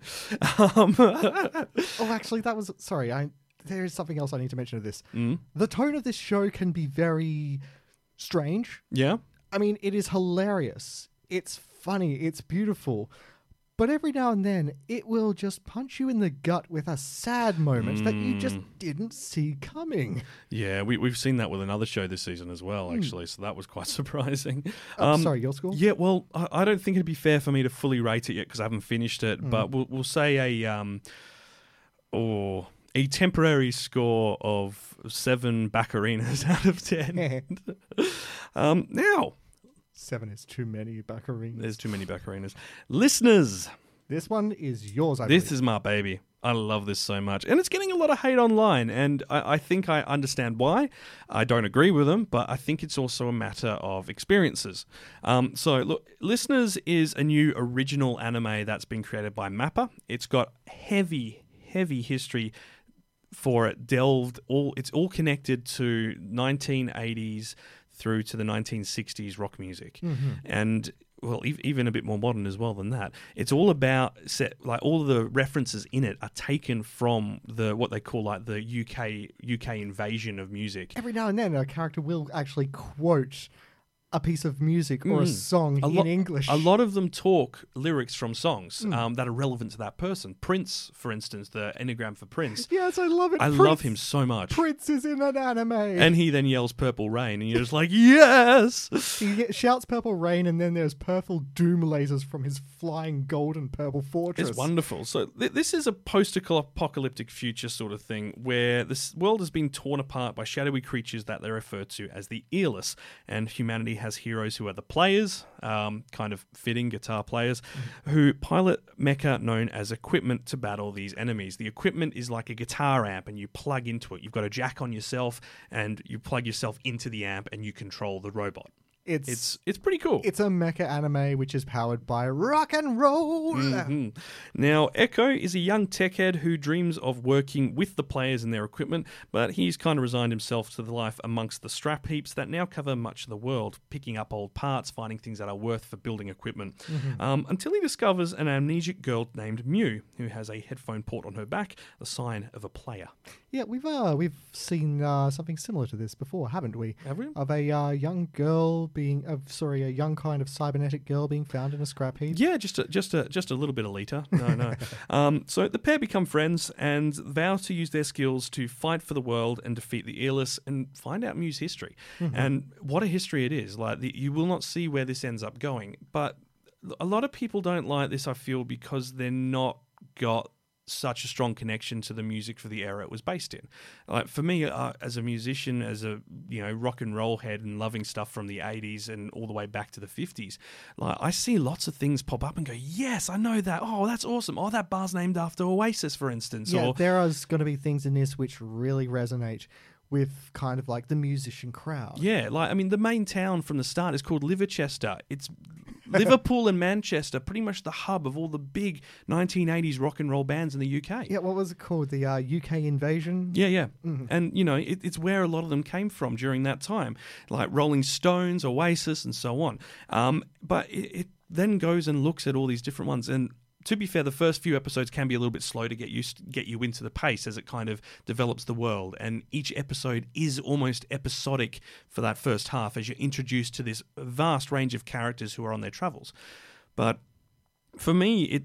Um, oh, actually, that was sorry. I there is something else I need to mention of this. Mm. The tone of this show can be very strange. yeah, I mean, it is hilarious. It's funny. It's beautiful. But every now and then, it will just punch you in the gut with a sad moment that you just didn't see coming. yeah. We, we've seen that with another show this season as well, actually. So that was quite surprising. Oh, Um, sorry, your score? Yeah, well, I, I don't think it'd be fair for me to fully rate it yet because I haven't finished it. But we'll, we'll say a um, or a temporary score of seven Baccarinas out of ten. um, now, Seven is too many, Baccarin. there's too many Baccarinas. Listeners, This one is yours, I this believe. is my baby. I love this so much. And it's getting a lot of hate online. And I, I think I understand why. I don't agree with them, but I think it's also a matter of experiences. Um, so, look, Listeners is a new original anime that's been created by Mappa. It's got heavy, heavy history for it delved all it's all connected to 1980s through to the 1960s rock music. Mm-hmm. And well ev- even a bit more modern as well than that. It's all about set like all the references in it are taken from the what they call like the UK UK invasion of music. Every now and then, a character will actually quote a piece of music or a song Mm. a in English. A lot of them talk lyrics from songs um, that are relevant to that person. Prince, for instance, the enneagram for Prince. Yes, I love it. I Prince- love him so much. Prince is in an anime. And he then yells "Purple Rain," and you're just like, "Yes!" he shouts purple rain, and then there's purple doom lasers from his flying golden purple fortress. It's wonderful. So th- this is a post-apocalyptic future sort of thing where this world has been torn apart by shadowy creatures that they refer to as the earless, and humanity has heroes who are the players, um, kind of fitting guitar players, who pilot mecha known as equipment to battle these enemies. The equipment is like a guitar amp, and you plug into it. You've got a jack on yourself, and you plug yourself into the amp, and you control the robot. It's It's it's pretty cool. it's a mecha anime which is powered by rock and roll. Mhm. Now, Echo is a young tech head who dreams of working with the players and their equipment, but he's kind of resigned himself to the life amongst the strap heaps that now cover much of the world, picking up old parts, finding things that are worth for building equipment. Um, until he discovers an amnesic girl named Mew, who has a headphone port on her back, the sign of a player. Yeah, we've uh, we've seen uh, something similar to this before, haven't we? Have we? Of a uh, young girl being, of sorry, a young kind of cybernetic girl being found in a scrap heap. Yeah, just a, just a just a little bit of Alita. No, no. um, so the pair become friends and vow to use their skills to fight for the world and defeat the earless and find out Muse history. And what a history it is! Like the, you will not see where this ends up going, but a lot of people don't like this. I feel because they're not got such a strong connection to the music for the era it was based in. Like for me, uh, as a musician, as a you know rock and roll head, and loving stuff from the '80s and all the way back to the '50s, like I see lots of things pop up and go, "Yes, I know that. Oh, that's awesome. Oh, that bar's named after Oasis, for instance." Yeah, or there are going to be things in this which really resonate with kind of like the musician crowd. Yeah, like I mean, the main town from the start is called Liverchester. It's Liverpool and Manchester, pretty much the hub of all the big 1980s rock and roll bands in the UK. Yeah, what was it called? The uh, UK invasion. Yeah, yeah. And, you know, it, it's where a lot of them came from during that time, like Rolling Stones, Oasis, and so on. Um, but it, it then goes and looks at all these different ones. And to be fair, the first few episodes can be a little bit slow to get used get you into the pace as it kind of develops the world. And each episode is almost episodic for that first half as you're introduced to this vast range of characters who are on their travels. But for me, it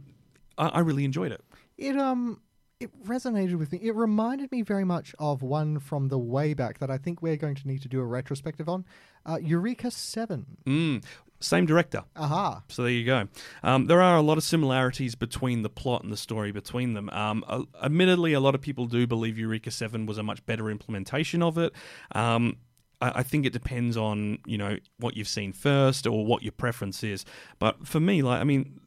I, I really enjoyed it. It um it resonated with me. It reminded me very much of one from the way back that I think we're going to need to do a retrospective on. Uh, Eureka Seven. Mm. Same director. Aha. So there you go. Um, there are a lot of similarities between the plot and the story between them. Um, uh, admittedly, a lot of people do believe Eureka Seven was a much better implementation of it. Um, I, I think it depends on you know what you've seen first or what your preference is. But for me, like I mean,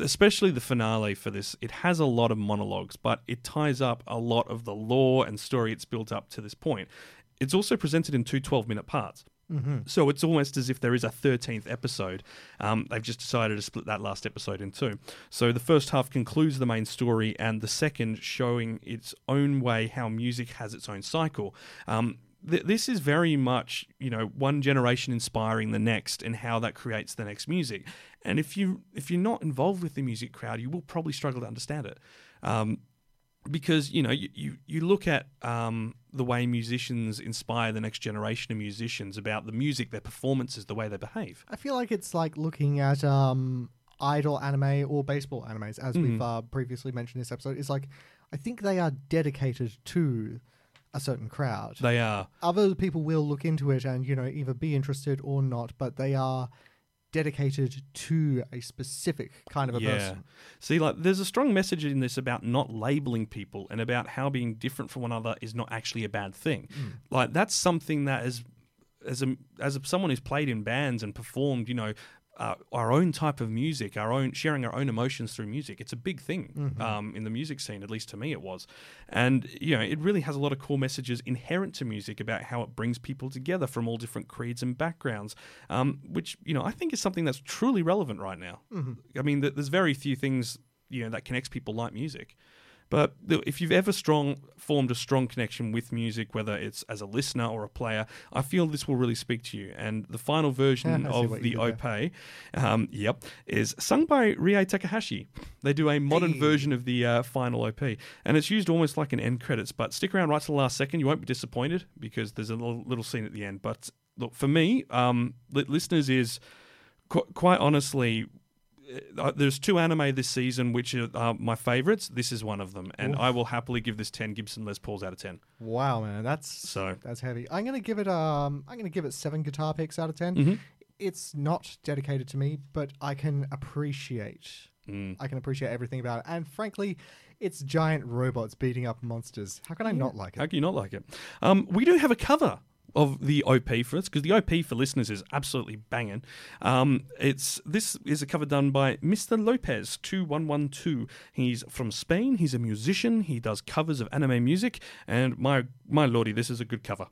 especially the finale for this, it has a lot of monologues, but it ties up a lot of the lore and story it's built up to this point. It's also presented in two 12 minute parts. So it's almost as if there is a 13th episode. Um, they've just decided to split that last episode in two. So the first half concludes the main story, and the second showing its own way how music has its own cycle. Um, th- this is very much, you know, one generation inspiring the next, and how that creates the next music. And if you if you're not involved with the music crowd, you will probably struggle to understand it. Um, because you know you, you, you look at um, the way musicians inspire the next generation of musicians about the music, their performances, the way they behave. I feel like it's like looking at um idol anime or baseball animes, as we've Mm-hmm. uh, previously mentioned in this episode. It's like I think they are dedicated to a certain crowd. They are. Other people will look into it and you know either be interested or not, but they are dedicated to a specific kind of a yeah. person. See, like, there's a strong message in this about not labeling people and about how being different from one another is not actually a bad thing. Hmm. Like, that's something that is, as a as a, someone who's played in bands and performed, you know. Uh, our own type of music, our own sharing our own emotions through music. It's a big thing um, in the music scene, at least to me, it was. And you know, it really has a lot of core messages inherent to music about how it brings people together from all different creeds and backgrounds, um, which you know I think is something that's truly relevant right now. I mean, th- there's very few things you know that connects people like music. But if you've ever strong formed a strong connection with music, whether it's as a listener or a player, I feel this will really speak to you. And the final version I of the you Ope, um, yep, is sung by Rie Takahashi. They do a modern version of the uh, final OP, and it's used almost like an end credits. But stick around right to the last second; you won't be disappointed because there's a little, little scene at the end. But look, for me, um, listeners is qu- quite honestly there's two anime this season which are uh, my favorites. This is one of them, and I will happily give this ten Gibson Les Pauls out of ten. Wow, man, that's So- that's heavy. I'm gonna give it um I'm gonna give it seven guitar picks out of 10 Mm-hmm. It's not dedicated to me, but I can appreciate Mm. I can appreciate everything about it. And frankly, it's giant robots beating up monsters. How can I not like it? How can you not like it? Um, we do have a cover of the OP for us because the OP for listeners is absolutely banging. Um, it's this is a cover done by Mr. Lopez two one one two. He's from Spain. He's a musician. He does covers of anime music, and my my lordy, this is a good cover.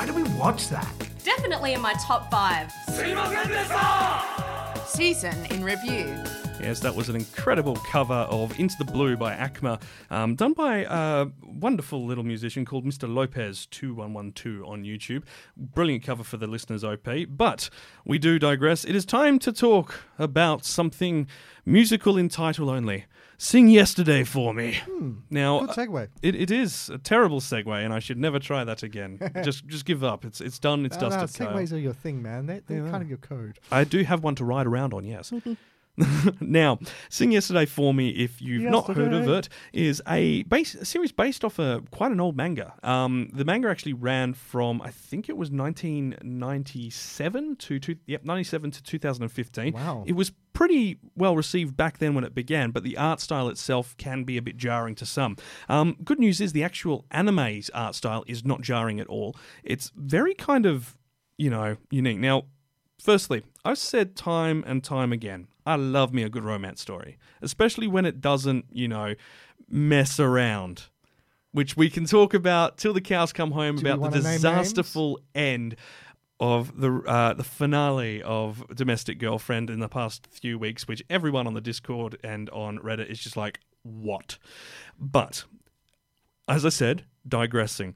Why do we watch that? Definitely in my top five. Season in review. Yes, that was an incredible cover of Into the Blue by Acma, um, done by a wonderful little musician called Mr. Lopez 2112 on YouTube. Brilliant cover for the listeners, OP. But we do digress. It is time to talk about something musical in title only. Sing Yesterday for me. now, Hmm. Good segue. It, it is a terrible segue, and I should never try that again. just just give up. It's it's done. It's No, no, dusted. Kyle. segues are your thing, man. They, they're Yeah. kind of your code. I do have one to ride around on, yes. now, Sing Yesterday for Me, if you've not heard of it, is a, base, a series based off a quite an old manga. Um, the manga actually ran from, I think it was 1997 to, two, yep, 97 to 2015. Wow. It was pretty well received back then when it began, but the art style itself can be a bit jarring to some. Um, good news is the actual anime's art style is not jarring at all. It's very kind of, you know, unique. Now, Firstly, I've said time and time again, I love me a good romance story, especially when it doesn't, you know, mess around. Which we can talk about till the cows come home Do about the disasterful end of the uh, the finale of Domestic Girlfriend in the past few weeks, which everyone on the Discord and on Reddit is just like, what? But as I said, digressing.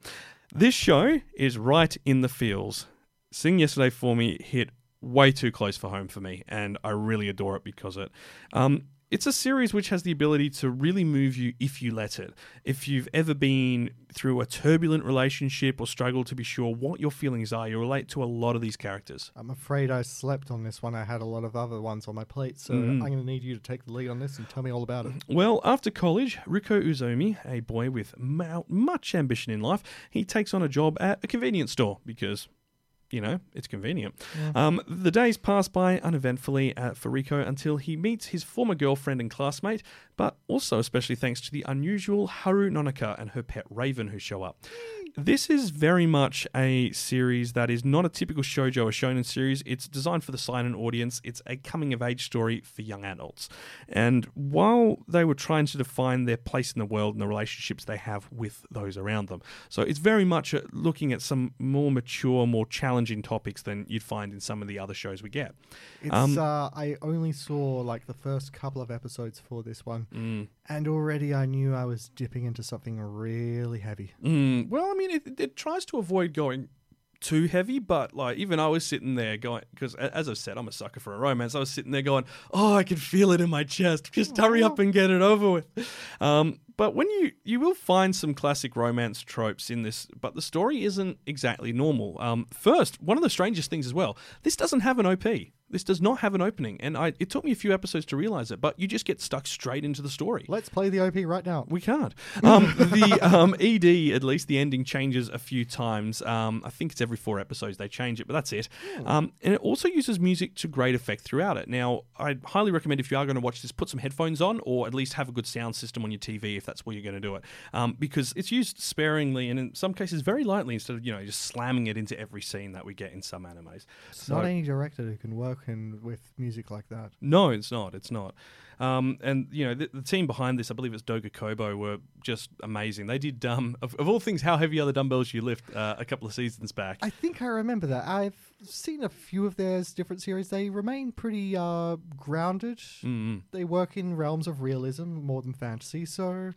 This show is right in the feels. Sing Yesterday for me hit way too close for home for me, and I really adore it because it. Um, it's a series which has the ability to really move you if you let it. If you've ever been through a turbulent relationship or struggled to be sure what your feelings are, you relate to a lot of these characters. I'm afraid I slept on this one. I had a lot of other ones on my plate, so Mm. I'm going to need you to take the lead on this and tell me all about it. Well, after college, Rikuo Uozumi, a boy with much ambition in life, he takes on a job at a convenience store because, you know, it's convenient. Um, the days pass by uneventfully uh, for Rikuo until he meets his former girlfriend and classmate, but also especially thanks to the unusual Haru Nonaka and her pet Raven who show up. This is very much a series that is not a typical shoujo or shonen series. It's designed for the silent audience. It's a coming of age story for young adults. And while they were trying to define their place in the world and the relationships they have with those around them. So it's very much uh, looking at some more mature, more challenging topics than you'd find in some of the other shows we get. It's Um, uh, I only saw like the first couple of episodes for this one, Mm. and already I knew I was dipping into something really heavy. Mm, well, I mean, it, it tries to avoid going too heavy, but like even I was sitting there going because as I've said, I'm a sucker for a romance. I was sitting there going, "Oh, I can feel it in my chest. Just hurry up and get it over with." Um, but when you you will find some classic romance tropes in this, but the story isn't exactly normal. Um, first, one of the strangest things as well, this doesn't have an OP. This does not have an opening, and I, it took me a few episodes to realize it. But you just get stuck straight into the story. Let's play the OP right now. We can't. Um, the um, ED, at least the ending changes a few times. Um, I think it's every four episodes they change it, but that's it. Um, and it also uses music to great effect throughout it. Now, I highly recommend if you are going to watch this, put some headphones on or at least have a good sound system on your TV if that's where you're going to do it. Um, because it's used sparingly and in some cases very lightly instead of, you know, just slamming it into every scene that we get in some animes. It's not any director who can work in with music like that. No, it's not. It's not. Um, and you know the, the team behind this, I believe it's Doga Kobo, were just amazing. They did, um, of, of all things, how heavy are the dumbbells you lift? Uh, a couple of seasons back. I think I remember that. I've seen a few of theirs different series. They remain pretty uh, grounded. Mm, They work in realms of realism more than fantasy. So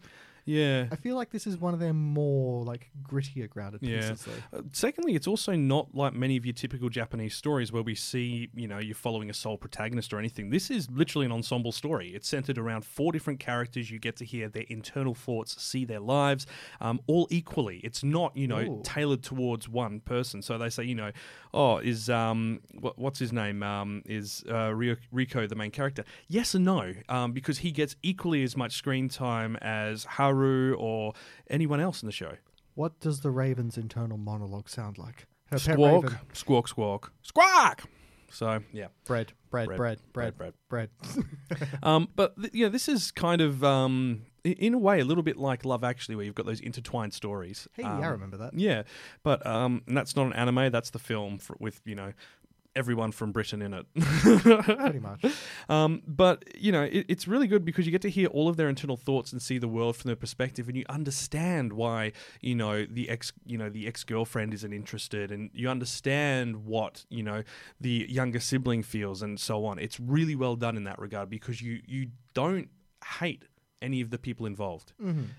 yeah. I feel like this is one of their more like grittier grounded Yeah. pieces. Though. Uh, secondly, it's also not like many of your typical Japanese stories where we see, you know, you're following a sole protagonist or anything. This is literally an ensemble story. It's centered around four different characters. You get to hear their internal thoughts, see their lives, um, all equally. It's not, you know, Ooh. tailored towards one person. So they say, you know, oh, is um, what, what's his name? Um, is uh, Rikuo the main character? Yes and no, um, because he gets equally as much screen time as Haru or anyone else in the show. What does the Raven's internal monologue sound like? Her pet Squawk, raven. squawk, squawk, squawk. So yeah, Bread, bread, Bread, bread, bread, bread, bread. um, but th- yeah, this is kind of um, i- in a way a little bit like Love Actually, where you've got those intertwined stories. Hey, Um, I remember that. Yeah, but um, and that's not an anime; that's the film for, with you know everyone from Britain in it. Pretty much. Um, but you know, it, it's really good because you get to hear all of their internal thoughts and see the world from their perspective, and you understand why you know the ex, you know, the ex girlfriend isn't interested, and you understand what you know the younger sibling feels, and so on. It's really well done in that regard because you you don't hate any of the people involved.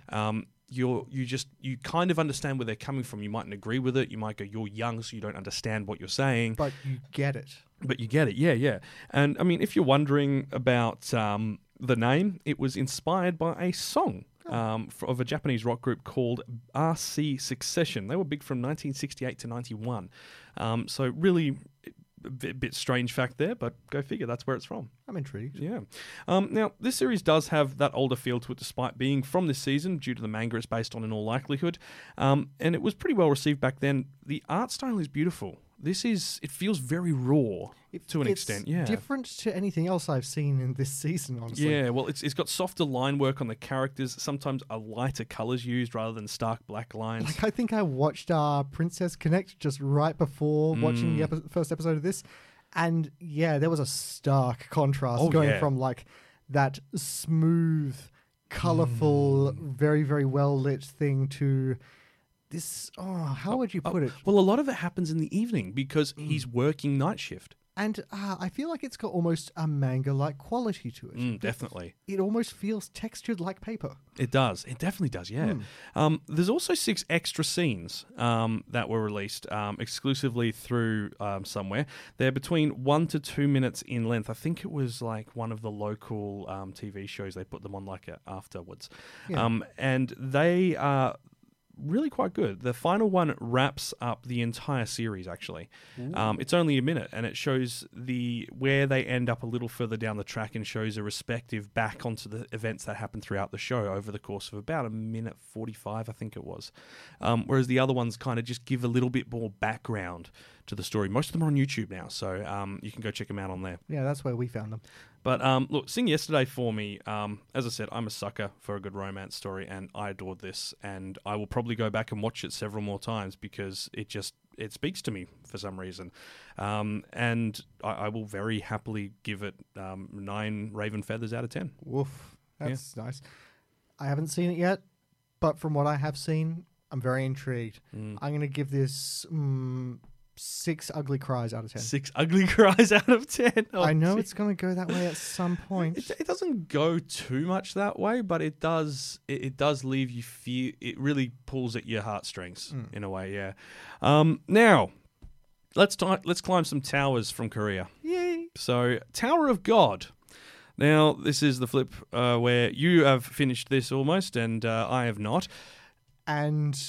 Um, you're you just you kind of understand where they're coming from. You mightn't agree with it. You might go, "You're young, so you don't understand what you're saying." But you get it. But you get it, yeah, yeah. And I mean, if you're wondering about um, the name, it was inspired by a song um, of a Japanese rock group called RC Succession. They were big from 1968 to 91. Um, so really, a bit, bit strange fact there, but go figure. That's where it's from. I'm intrigued. Yeah. Um, now, this series does have that older feel to it, despite being from this season, due to the manga it's based on in all likelihood. Um, and it was pretty well received back then. The art style is beautiful. This is, it feels very raw to an extent. Yeah. Different to anything else I've seen in this season, honestly. Yeah, well, it's, it's got softer line work on the characters, sometimes a lighter colours used rather than stark black lines. Like I think I watched uh, Princess Connect just right before watching Mm. the epi- first episode of this, and yeah, there was a stark contrast Oh, going yeah. from like that smooth, colorful, Mm. very very well lit thing to this. Oh, how would you put it? well, a lot of it happens in the evening because he's working night shift. And uh, I feel like it's got almost a manga like quality to it. Mm, definitely. It almost feels textured like paper. It does. It definitely does. Yeah. Um, there's also six extra scenes um, that were released um, exclusively through um, somewhere. They're between one to two minutes in length. I think it was like one of the local um, TV shows. They put them on like a, afterwards, Yeah. um, and they are really quite good. The final one wraps up the entire series. Actually, um, it's only a minute, and it shows the where they end up a little further down the track, and shows a respective back onto the events that happened throughout the show over the course of about a minute forty-five, I think it was. Um, whereas the other ones kind of just give a little bit more background to the story. Most of them are on YouTube now, so um, you can go check them out on there. Yeah, that's where we found them. But um, look, Sing Yesterday for me, um, as I said, I'm a sucker for a good romance story, and I adored this, and I will probably go back and watch it several more times because it just it speaks to me for some reason, um, and I, I will very happily give it um, nine raven feathers out of ten. Woof. That's nice. I haven't seen it yet, but from what I have seen, I'm very intrigued. Mm. I'm going to give this mm, six ugly cries out of 10. Six ugly cries out of ten. Oh, I know it's going to go that way at some point. It, it doesn't go too much that way, but it does. It, it does leave you feel. It really pulls at your heartstrings in a way. Yeah. Um, now, let's ti let's climb some towers from Korea. Yay. So, Tower of God. Now, this is the flip uh, where you have finished this almost, and uh, I have not. And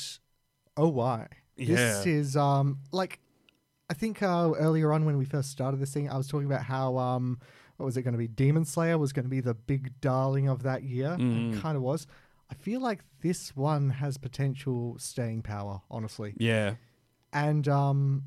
oh, why? Yeah. This is um like I think uh, earlier on when we first started this thing, I was talking about how um what was it going to be? Demon Slayer was going to be the big darling of that year. Mm. It kind of was. I feel like this one has potential staying power, honestly. Yeah. And um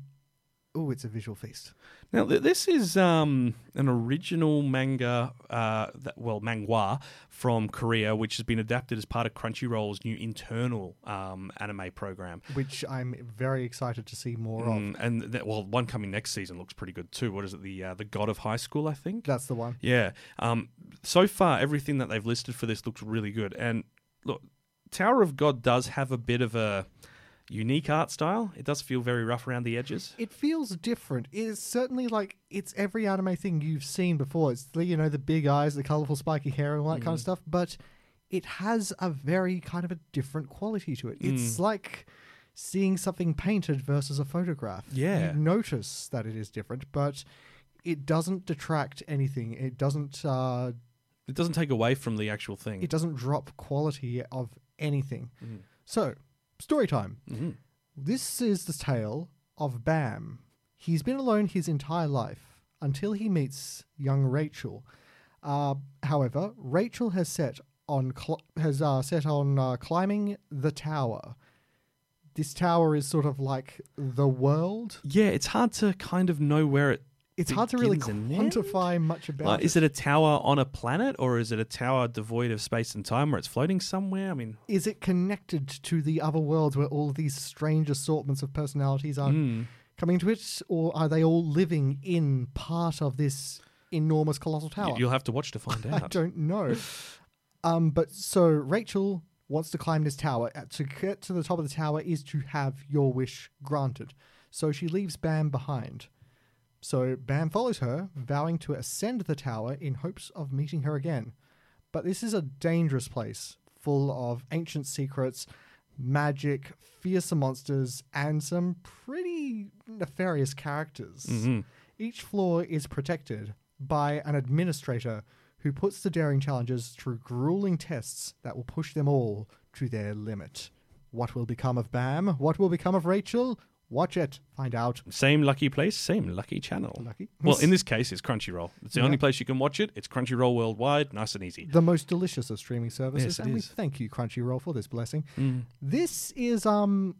oh, it's a visual feast. Now, th- this is um, an original manga, uh, that, well, manhwa from Korea, which has been adapted as part of Crunchyroll's new internal um, anime program. which I'm very excited to see more of. Mm, and that, well, one coming next season looks pretty good too. What is it? The uh, the God of High School, I think. That's the one. Yeah. Um, so far, everything that they've listed for this looks really good. And look, Tower of God does have a bit of a unique art style. It does feel very rough around the edges. It feels different. It's certainly like it's every anime thing you've seen before. It's the you know the big eyes, the colorful spiky hair, and all that Mm. kind of stuff. But it has a very kind of a different quality to it. Mm. It's like seeing something painted versus a photograph. Yeah. you notice that it is different, but it doesn't detract anything. It doesn't. Uh, It doesn't take away from the actual thing. it doesn't drop quality of anything. Mm-hmm. So, story time. This is the tale of Bam. He's been alone his entire life until he meets young Rachel. Uh, however, Rachel has set on cl- has uh, set on uh, climbing the tower. This tower is sort of like the world. yeah, it's hard to kind of know where it. It's hard to really Begins and ends? quantify much about Like, it. is it a tower on a planet, or is it a tower devoid of space and time, where it's floating somewhere? I mean, is it connected to the other worlds where all of these strange assortments of personalities are Hmm. coming to it, or are they all living in part of this enormous colossal tower? You'll have to watch to find out. I don't know. Um, but so Rachel wants to climb this tower. Uh, To get to the top of the tower is to have your wish granted. So she leaves Bam behind. So Bam follows her, vowing to ascend the tower in hopes of meeting her again. But this is a dangerous place, full of ancient secrets, magic, fearsome monsters, and some pretty nefarious characters. Mm-hmm. Each floor is protected by an administrator who puts the daring challengers through grueling tests that will push them all to their limit. What will become of Bam? What will become of Rachel? Watch it. Find out. Same lucky place, same lucky channel. Lucky. Well, in this case, it's Crunchyroll. It's the Yeah. only place you can watch it. It's Crunchyroll worldwide, nice and easy. the most delicious of streaming services, Yes, it and we is. Mm. thank you, Crunchyroll, for this blessing. This is um,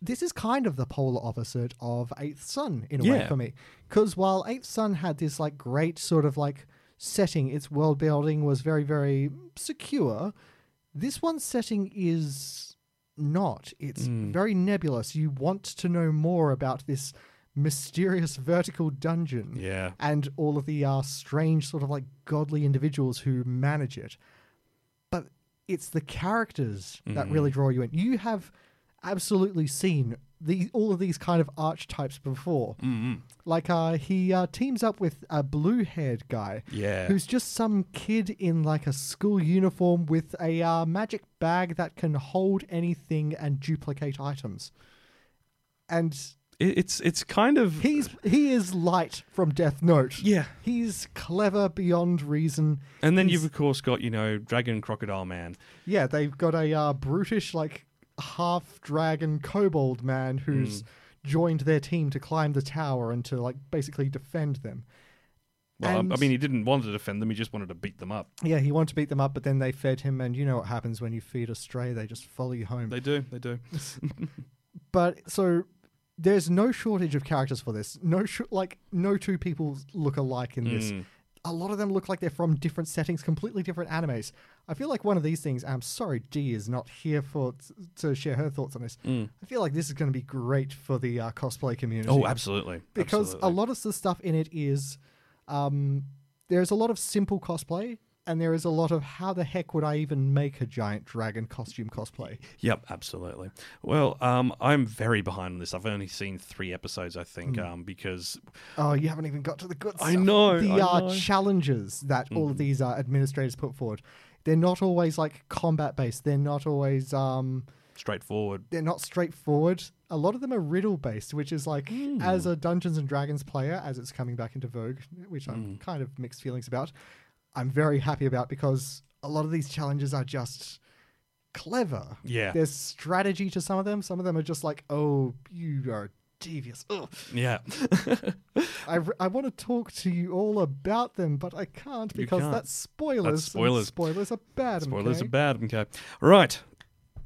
this is kind of the polar opposite of Eighth Son in a way for me, because while Eighth Son had this like great sort of like setting, its world building was very very secure. This one's setting is not. It's Mm. very nebulous. You want to know more about this mysterious vertical dungeon Yeah. and all of the uh, strange sort of like godly individuals who manage it. But it's the characters that really draw you in. You have absolutely seen the all of these kind of archetypes before. Mm-hmm. Like uh, he uh, teams up with a blue-haired guy, Yeah. who's just some kid in like a school uniform with a uh, magic bag that can hold anything and duplicate items. And It, it's it's kind of He's he is light from Death Note. Yeah. he's clever beyond reason. And then He's- you've of course got you know Dragon Crocodile Man. yeah, they've got a uh, brutish like half dragon kobold man who's joined their team to climb the tower and to like basically defend them. Well, I- I mean, he didn't want to defend them; he just wanted to beat them up. Yeah, he wanted to beat them up, but then they fed him, and you know what happens when you feed a stray? They just follow you home. They do, they do. but so there's no shortage of characters for this. No, sh- like no two people look alike in this. Mm. A lot of them look like they're from different settings, completely different animes. I feel like one of these things. I'm sorry, Dee is not here for to share her thoughts on this. I feel like this is going to be great for the uh, cosplay community. Mm. Oh, absolutely. because absolutely. a lot of the stuff in it is um, there's a lot of simple cosplay and there is a lot of how the heck would I even make a giant dragon costume cosplay? Yep, absolutely. Well, um, I'm very behind on this. I've only seen three episodes, I think, Hmm. um, because Oh, you haven't even got to the good stuff. I know, The I uh, know. challenges that all of these uh, administrators put forward. They're not always like combat based. They're not always um, straightforward. they're not straightforward. A lot of them are riddle based, which is like as a Dungeons and Dragons player, as it's coming back into vogue, which I'm kind of mixed feelings about. I'm very happy about because a lot of these challenges are just clever. Yeah. There's strategy to some of them. Some of them are just like, oh, you are devious. Ugh. Yeah, I, r- I want to talk to you all about them, but I can't because can't. that's spoilers. That's spoilers. spoilers are bad. spoilers okay? are bad. Okay, right.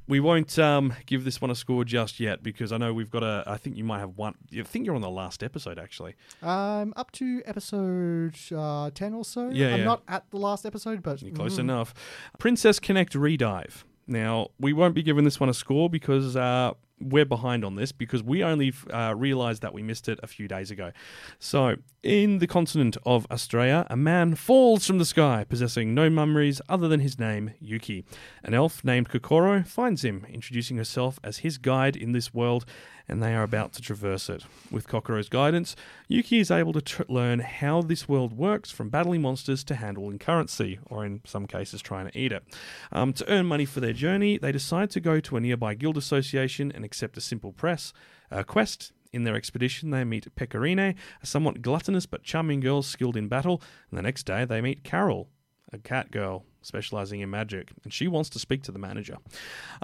We won't um, give this one a score just yet because I know we've got a. I think you might have one. I think you're on the last episode actually. I'm up to episode uh, 10 or so. Yeah, I'm yeah. not at the last episode, but You're close mm, enough. Princess Connect Redive. Now, we won't be giving this one a score because uh, we're behind on this because we only uh, realised that we missed it a few days ago. So, in the continent of Astraea, a man falls from the sky possessing no memories other than his name, Yuki. An elf named Kokoro finds him, introducing herself as his guide in this world, and they are about to traverse it. With Kokoro's guidance, Yuki is able to tr- learn how this world works from battling monsters to handling currency, or in some cases, trying to eat it. Um, to earn money for their journey, they decide to go to a nearby guild association and accept a simple press uh, quest. In their expedition, they meet Pecorine, a somewhat gluttonous but charming girl skilled in battle, and the next day they meet Karyl, a cat girl specializing in magic, and she wants to speak to the manager.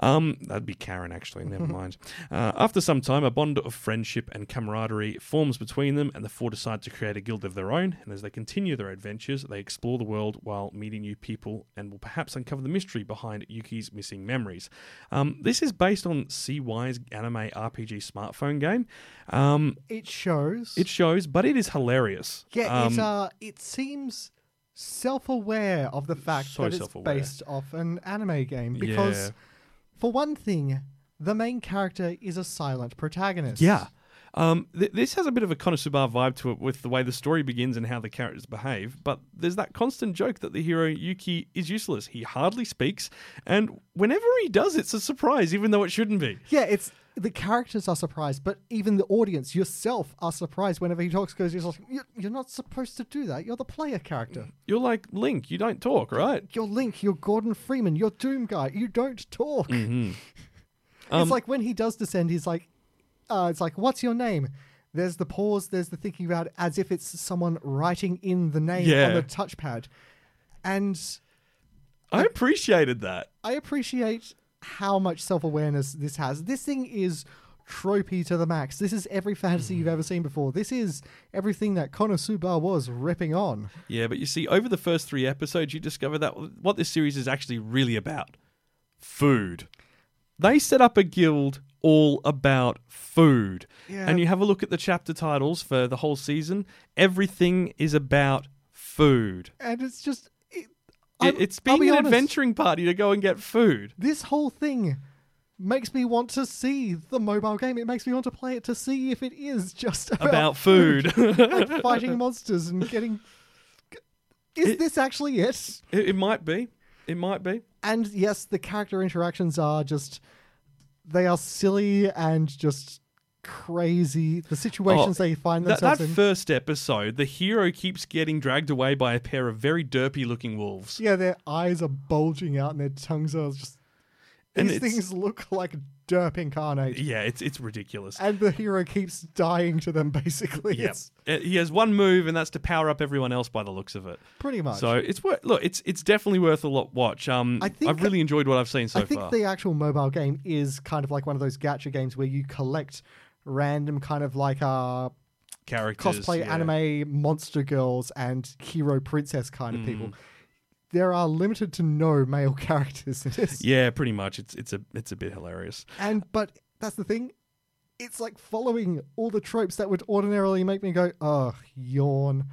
Um, that'd be Karen, actually. Never mind. Uh, after some time, a bond of friendship and camaraderie forms between them, and the four decide to create a guild of their own. And as they continue their adventures, they explore the world while meeting new people, and will perhaps uncover the mystery behind Yuki's missing memories. Um, this is based on CY's anime RPG smartphone game. Um, it shows. it shows, but it is hilarious. yeah, Um, it, uh, it seems self aware of the fact So that it's self-aware. based off an anime game. Because, Yeah. for one thing, the main character is a silent protagonist. Yeah. Um, th- this has a bit of a Konosuba vibe to it with the way the story begins and how the characters behave, but there's that constant joke that the hero Yuki is useless. He hardly speaks, and whenever he does, it's a surprise, even though it shouldn't be. Yeah, it's the characters are surprised, but even the audience yourself are surprised whenever he talks because you're like, "You're- you're not supposed to do that. You're the player character. You're like Link, you don't talk, right? You're Link. You're Gordon Freeman. You're Doom Guy. You don't talk. Mm-hmm. it's Um, like when he does descend, he's like, uh, it's like, what's your name? There's the pause. There's the thinking about it as if it's someone writing in the name Yeah. on the touchpad, and I appreciated that. I appreciate how much self awareness this has. This thing is tropey to the max. This is every fantasy you've ever seen before. This is everything that Konosuba was ripping on. Yeah, but you see, over the first three episodes, you discover that what this series is actually really about food. They set up a guild all about food. Yeah. And you have a look at the chapter titles for the whole season, everything is about food. And it's just. It, It, I'm- it's being be an honest, adventuring party to go and get food. This whole thing makes me want to see the mobile game. It makes me want to play it to see if it is just about, About food. like fighting monsters and getting. Is It- this actually it? it, it might be. It might be. And yes, the character interactions are just they are silly and just crazy. The situations Oh, they find That, themselves that in. first episode, the hero keeps getting dragged away by a pair of very derpy looking wolves. yeah, their eyes are bulging out and their tongues are just. And These things look like derp incarnate. Yeah, it's it's ridiculous. And the hero keeps dying to them, basically. It's Uh, He has one move, and that's to power up everyone else by the looks of it. pretty much. So it's worth look. It's it's definitely worth a lot watch. Um, I think- I've really enjoyed what I've seen so far. I think far. the actual mobile game is kind of like one of those gacha games where you collect random kind of like uh Characters, cosplay yeah. anime monster girls and hero princess kind of people. Mm. There are limited to no male characters in this. Yeah, pretty much. It's it's a it's a bit hilarious. And but that's the thing. It's like following all the tropes that would ordinarily make me go, "Oh, yawn."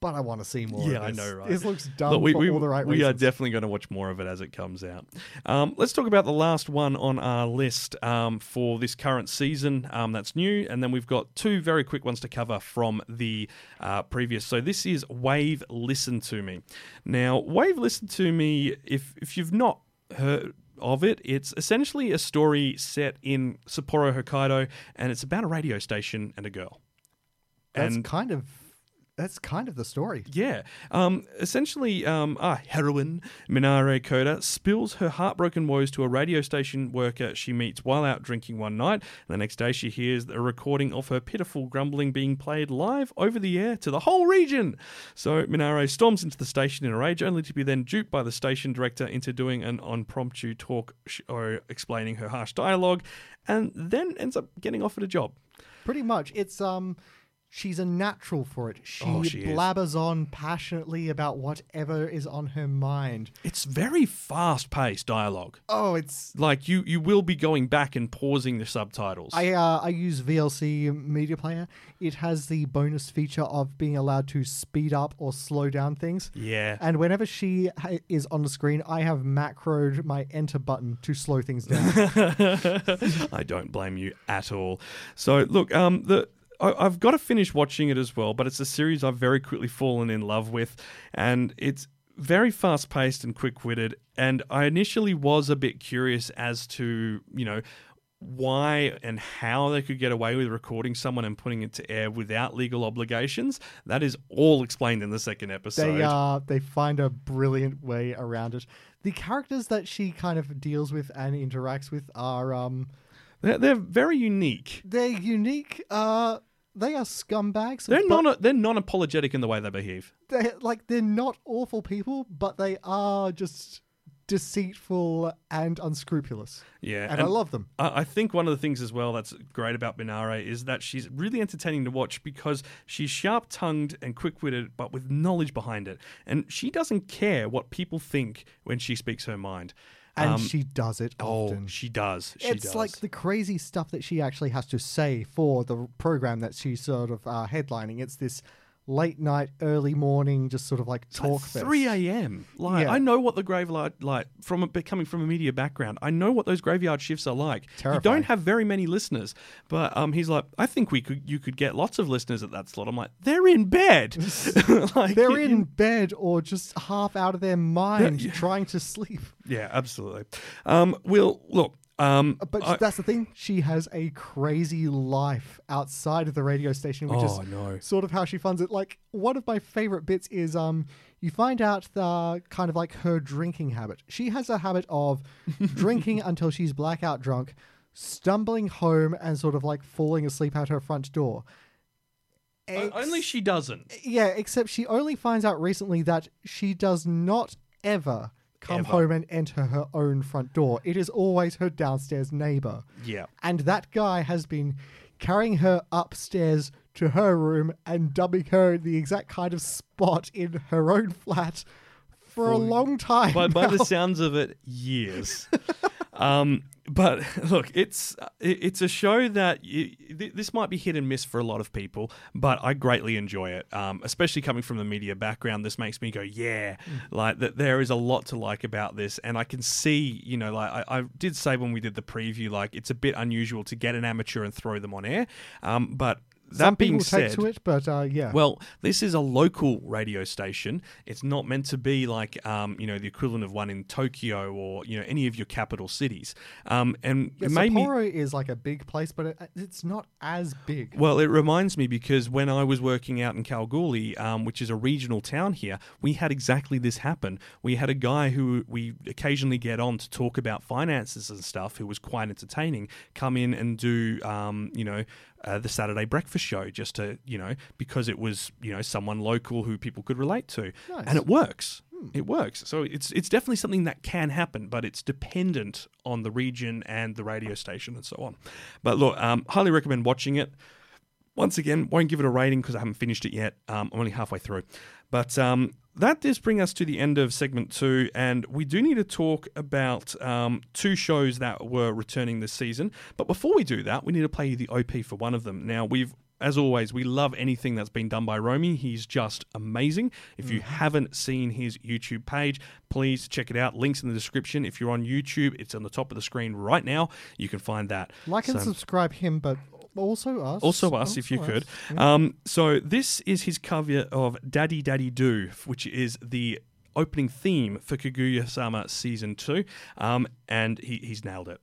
But I want to see more. Yeah, I know, right? This looks dumb Look, we, for we, all the right reasons. we are definitely going to watch more of it as it comes out. Um, let's talk about the last one on our list um, for this current season um, that's new, and then we've got two very quick ones to cover from the uh, previous. So this is Wave Listen to Me. Now, Wave Listen to Me, if if you've not heard of it, it's essentially a story set in Sapporo, Hokkaido, and it's about a radio station and a girl. That's and kind of that's kind of the story. yeah. Um, essentially, um, our heroine, Minare Koda, spills her heartbroken woes to a radio station worker she meets while out drinking one night. And The next day, she hears a recording of her pitiful grumbling being played live over the air to the whole region. So Minare storms into the station in a rage, only to be then duped by the station director into doing an impromptu talk sh- or explaining her harsh dialogue, and then ends up getting offered a job. Pretty much. It's um she's a natural for it. She, Oh, she is. blabbers on passionately about whatever is on her mind. It's very fast paced dialogue. Oh, it's Like you, you will be going back and pausing the subtitles. I uh, I use VLC Media Player. It has the bonus feature of being allowed to speed up or slow down things. yeah. And whenever she ha- is on the screen, I have macroed my enter button to slow things down. I don't blame you at all. So look, um, the I, I've got to finish watching it as well, but it's a series I've very quickly fallen in love with, and it's very fast paced and quick witted. And I initially was a bit curious as to you know why and how they could get away with recording someone and putting it to air without legal obligations. That is all explained in the second episode. they uh they find a brilliant way around it. The characters that she kind of deals with and interacts with are um they're, they're very unique. they're unique. Uh, they are scumbags. They're non they're non apologetic in the way they behave. They're like they're not awful people, but they are just deceitful and unscrupulous. Yeah, and, I love them. I I think one of the things as well that's great about Minare is that she's really entertaining to watch because she's sharp tongued and quick witted, but with knowledge behind it. And she doesn't care what people think when she speaks her mind. And Um, she does it oh, often. she does. She it's does. like the crazy stuff that she actually has to say for the program that she's sort of uh, headlining. It's this late night, early morning, just sort of like talk fest. 3 a.m. Like Yeah. I know what the graveyard like from a, coming from a media background. I know what those graveyard shifts are like. You Terrifying. don't have very many listeners, but um, he's like, I think we could you could get lots of listeners at that slot. I'm like, they're in bed. like They're you- in bed or just half out of their mind, trying to sleep. Yeah, absolutely. Um, we'll look. Um, But I- that's the thing. She has a crazy life outside of the radio station, which Oh, is no. sort of how she funds it. Like one of my favorite bits is um, you find out the kind of like her drinking habit. She has a habit of drinking until she's blackout drunk, stumbling home and sort of like falling asleep at her front door. o- only she doesn't. Yeah, except she only finds out recently that she does not ever come Ever. home and enter her own front door. It is always her downstairs neighbor. Yeah. And that guy has been carrying her upstairs to her room and dubbing her in the exact kind of spot in her own flat for a long time. by, by the sounds of it, years. um, but look, it's it's a show that you, this might be hit and miss for a lot of people, but I greatly enjoy it. Um, especially coming from the media background, this makes me go, yeah, like that. There is a lot to like about this, and I can see, you know, like I, I did say when we did the preview, like it's a bit unusual to get an amateur and throw them on air. Um, but that Some being people said, take to it, but uh, yeah. well, this is a local radio station. It's not meant to be like, um, you know, the equivalent of one in Tokyo or you know any of your capital cities. Um, and yeah, made me. Is like a big place, but it, it's not as big. Well, it reminds me because when I was working out in Kalgoorlie, um, which is a regional town here, we had exactly this happen. We had a guy who we occasionally get on to talk about finances and stuff, who was quite entertaining, come in and do, um, you know, uh, the Saturday breakfast show just to, you know, because it was, you know, someone local who people could relate to, Nice. and it works. It works. So it's it's definitely something that can happen, but it's dependent on the region and the radio station and so on. But look, um, highly recommend watching it once again, won't give it a rating because I haven't finished it yet. Um, I'm only halfway through. But um, that does bring us to the end of segment two, and we do need to talk about um, two shows that were returning this season. But before we do that, we need to play you the OP for one of them. Now, we've as always, we love anything that's been done by Romy. He's just amazing. If you haven't seen his YouTube page, please check it out. Links in the description. If you're on YouTube, it's on the top of the screen right now. You can find that. like and subscribe him, but also us. also us if you Also could. us. Um, so this is his cover of Daddy Daddy Do, which is the opening theme for Kaguya-sama season two, um, and he, he's nailed it.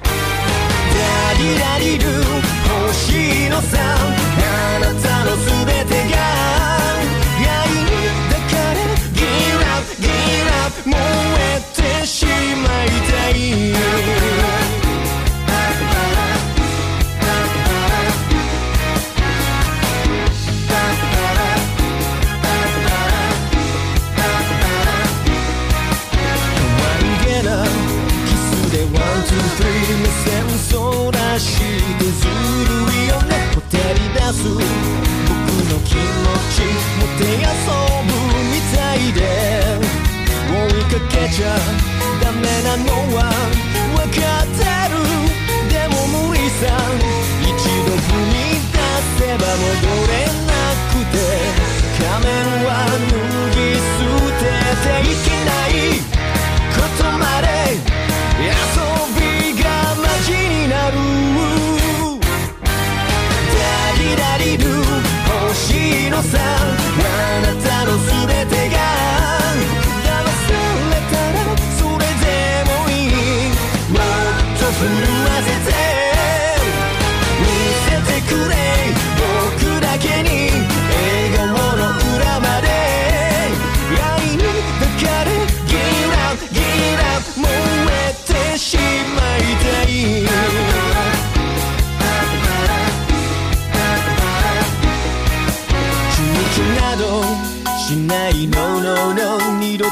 ダリラリル星のさあなたのすべてが愛にだから Get up, get up 燃え てしまいたい不安げなキスでワンツースリー目線そらして。ずるいよねほてり出す僕の気持ちもて遊ぶみたいで追いかけちゃダメなのは分かってる。でも無理さ一度踏み出せば戻れなくて。仮面は脱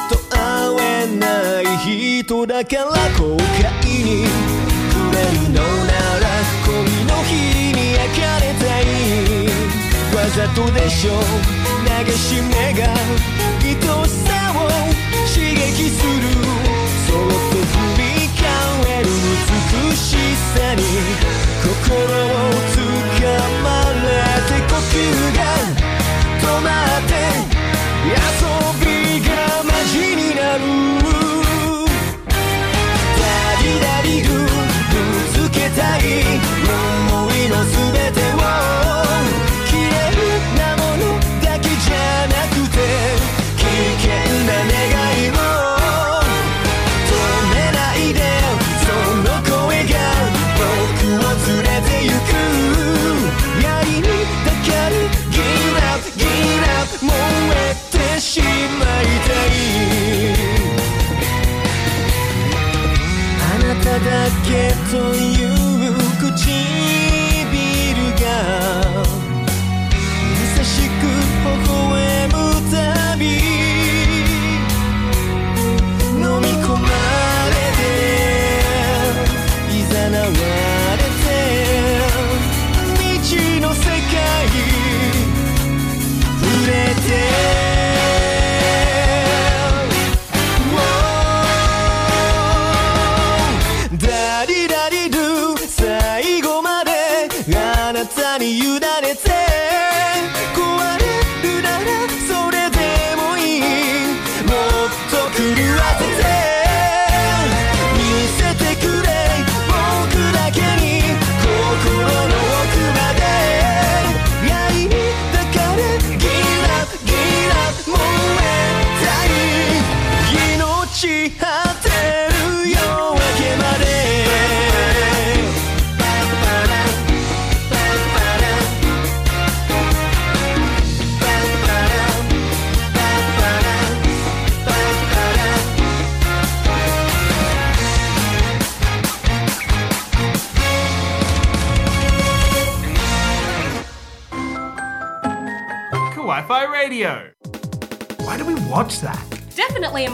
と会えない人だから後悔に触れるのなら恋の日に焼かれたい。わざとでしょ。流し目が愛しさを刺激するそっと振り返る美しさに心をつかむ。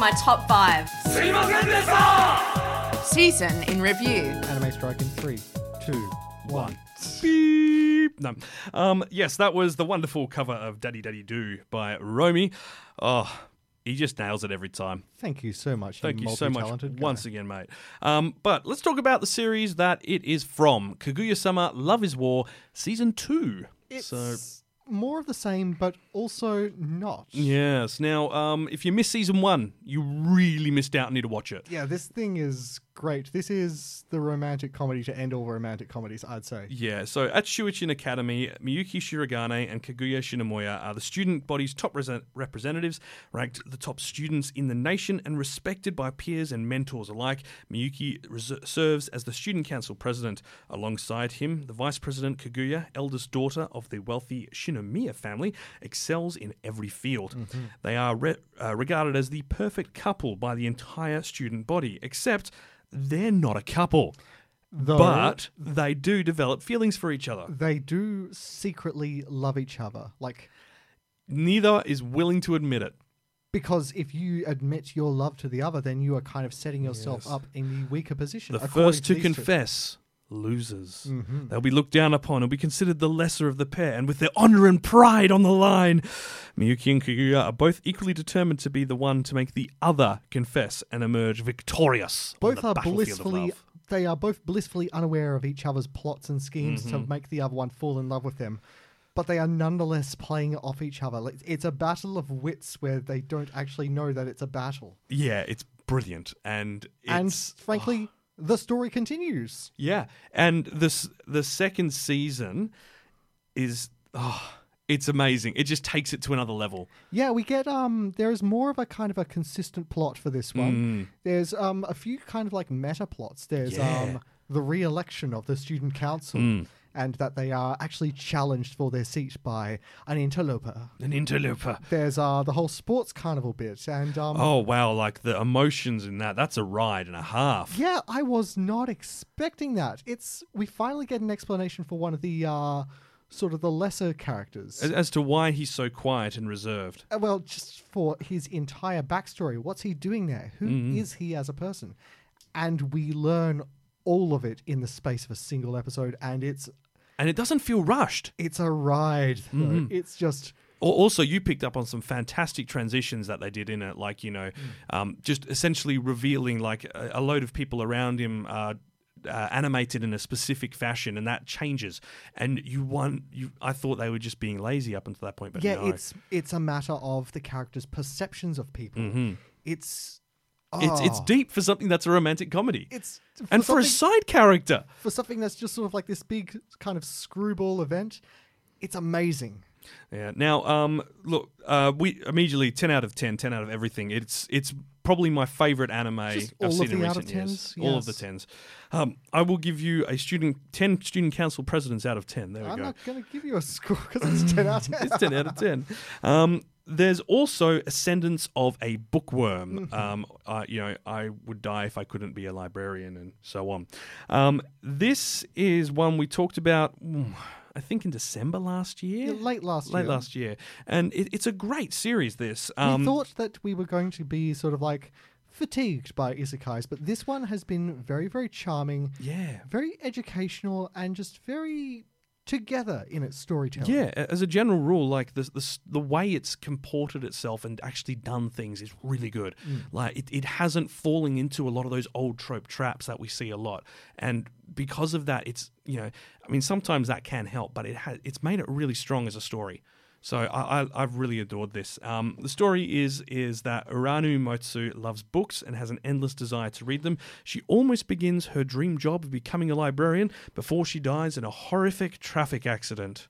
My top five. Season in review. Anime strike in three, two, one. Beep. No. Um, yes, that was the wonderful cover of Daddy Daddy Do by Romy. Oh, he just nails it every time. Thank you so much. Thank you so much guy. once again, mate. Um, but let's talk about the series that it is from Kaguya Sama Love is War Season 2. It's So, more of the same, but also not. yes. Now, um, if you missed Season 1, you really missed out and need to watch it. Yeah, this thing is great. This is the romantic comedy to end all romantic comedies, I'd say. Yeah, so at Shuchiin Academy, Miyuki Shiragane and Kaguya Shinomiya are the student body's top rese- representatives, ranked the top students in the nation and respected by peers and mentors alike. Miyuki res- serves as the student council president. Alongside him, the vice president Kaguya, eldest daughter of the wealthy Shinomiya family, excels in every field. They are re- uh, regarded as the perfect couple by the entire student body, except they're not a couple. Though But they do develop feelings for each other. they do secretly love each other. Like, Neither is willing to admit it. because if you admit your love to the other, then you are kind of setting yourself Yes. up in the weaker position. The according first to these two. confess loses. Mm-hmm. They'll be looked down upon and be considered the lesser of the pair, and with their honor and pride on the line. Miyuki and Kaguya are both equally determined to be the one to make the other confess and emerge victorious. Both are blissfully. They are both blissfully unaware of each other's plots and schemes to Mm-hmm. make the other one fall in love with them, but they are nonetheless playing off each other. It's a battle of wits where they don't actually know that it's a battle. Yeah, it's brilliant, and and it's frankly, the story continues. Yeah, and this the second season is oh, it's amazing. It just takes it to another level. Yeah, we get um there is more of a kind of a consistent plot for this one. There's um a few kind of like meta plots. There's Yeah. um the re-election of the student council and that they are actually challenged for their seat by an interloper. An interloper. There's uh the whole sports carnival bit and um Oh wow, like the emotions in that. That's a ride and a half. yeah, I was not expecting that. It's we finally get an explanation for one of the uh sort of the lesser characters. As, as to why he's so quiet and reserved. Uh, well, just for his entire backstory. What's he doing there? Who is Mm-hmm. he as a person? And we learn all of it in the space of a single episode, and it's And it doesn't feel rushed. it's a ride. Though. Mm-hmm. It's just Also, you picked up on some fantastic transitions that they did in it, like you know, Mm. um, just essentially revealing like a, a load of people around him are uh, animated in a specific fashion, and that changes. And you want you, I thought they were just being lazy up until that point, but yeah, no. it's it's a matter of the character's perceptions of people. It's Mm-hmm. it's it's oh, deep for something that's a romantic comedy, It's and for a side character. for something that's just sort of like this big kind of screwball event. It's amazing. Yeah. Now, um, look, uh, we immediately ten out of 10, 10 out of everything. It's it's probably my favorite anime I've all seen of in recent of years. 10s? All of the tens. Um, I will give you a student ten student council presidents out of ten. There we go. I'm not going to give you a score because it's ten out of ten. it's ten out of ten. Um, there's also Ascendance of a Bookworm. Um, uh, you know, I would die if I couldn't be a librarian, and so on. Um, this is one we talked about. mm, I think in December last year, Yeah, late last late year. last year, and it, it's a great series. This, we um, thought that we were going to be sort of like fatigued by isekais, but this one has been very, very charming, yeah, very educational, and just very together in its storytelling. Yeah, as a general rule, like the the, the way it's comported itself and actually done things is really good. Mm. Like it, it hasn't fallen into a lot of those old trope traps that we see a lot, and because of that, it's you know, I mean, sometimes that can help, but it has it's made it really strong as a story. So I, I, I've really adored this. Um, the story is is that Urano Motosu loves books and has an endless desire to read them. She almost begins her dream job of becoming a librarian before she dies in a horrific traffic accident.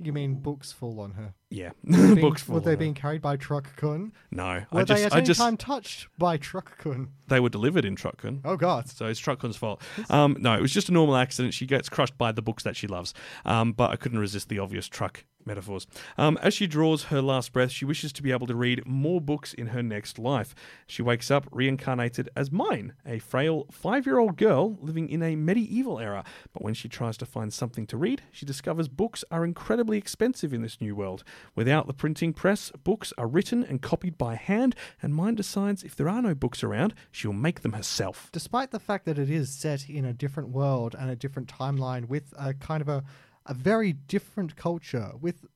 You mean books fall on her? Yeah, Being- books fall Were they being carried by Truck-kun? No, Were I just, they at I any just, time touched by Truck Kun? they were delivered in Truck-kun. Oh God! So it's Truck-kun's fault. Um, no, it was just a normal accident. She gets crushed by the books that she loves. Um, but I couldn't resist the obvious truck metaphors. Um, as she draws her last breath, she wishes to be able to read more books in her next life. She wakes up reincarnated as Myne, a frail five year old girl living in a medieval era. But when she tries to find something to read, she discovers books are incredibly expensive in this new world. Without the printing press, books are written and copied by hand, and Myne decides if there are no books around, she'll make them herself. Despite the fact that it is set in a different world and a different timeline with a kind of a, a very different culture with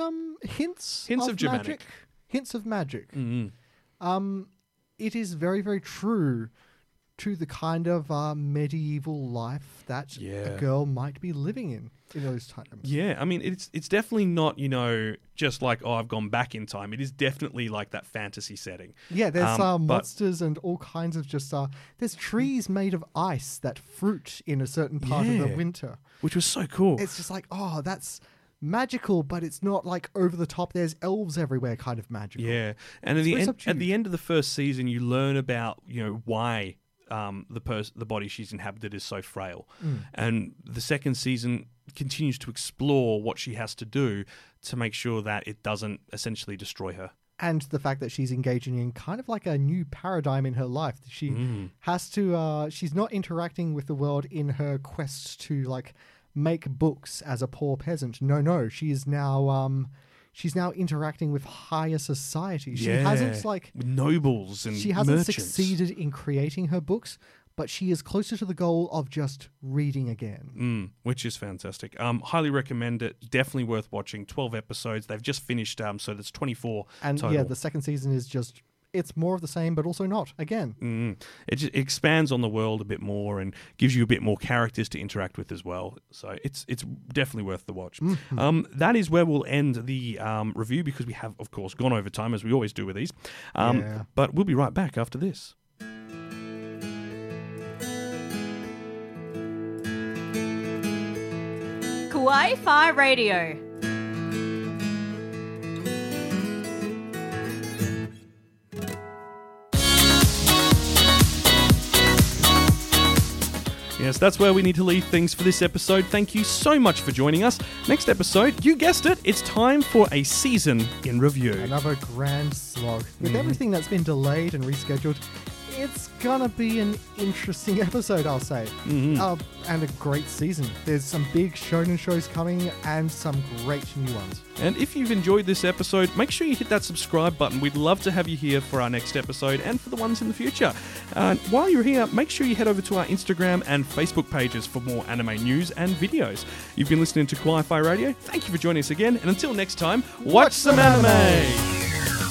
um, hints Hints of, of magic, hints of magic. Mm-hmm. Um, it is very very true to the kind of uh, medieval life that Yeah. a girl might be living in in those times. Yeah, I mean it's it's definitely not you know just like oh I've gone back in time. It is definitely like that fantasy setting. Yeah, there's Um, uh, but- monsters and all kinds of just uh, there's trees made of ice that fruit in a certain part of the winter. which was so cool. It's just like, oh, that's magical, but it's not like over the top. There's elves everywhere, kind of magical. yeah, and at the end subdued. at the end of the first season, you learn about you know why um, the pers- the body she's inhabited is so frail, Mm. and the second season continues to explore what she has to do to make sure that it doesn't essentially destroy her. And the fact that she's engaging in kind of like a new paradigm in her life. She Mm. has to. Uh, she's not interacting with the world in her quest to like make books as a poor peasant. No, no, she is now. Um, she's now interacting with higher society. She hasn't like nobles and she hasn't merchants. succeeded in creating her books, but she is closer to the goal of just reading again. Mm, which is fantastic. Um, highly recommend it. Definitely worth watching. Twelve episodes. They've just finished. Um, so that's twenty four. And total. yeah, the second season is just it's more of the same, but also not. Again, Mm. It just expands on the world a bit more and gives you a bit more characters to interact with as well. So it's it's definitely worth the watch. Mm-hmm. Um, that is where we'll end the um, review because we have, of course, gone over time as we always do with these. Um, Yeah. But we'll be right back after this. Kawaii Fi Radio. Yes, that's where we need to leave things for this episode. Thank you so much for joining us. Next episode, you guessed it, it's time for a season in review. another grand slog. With mm-hmm. everything that's been delayed and rescheduled, it's gonna be an interesting episode, I'll say. Mm-hmm. Uh, and a great season. There's some big shonen shows coming and some great new ones. And if you've enjoyed this episode, make sure you hit that subscribe button. We'd love to have you here for our next episode and for the ones in the future. Uh, while you're here, make sure you head over to our Instagram and Facebook pages for more anime news and videos. You've been listening to Kawaii Fi Radio. Thank you for joining us again, and until next time, watch, some anime.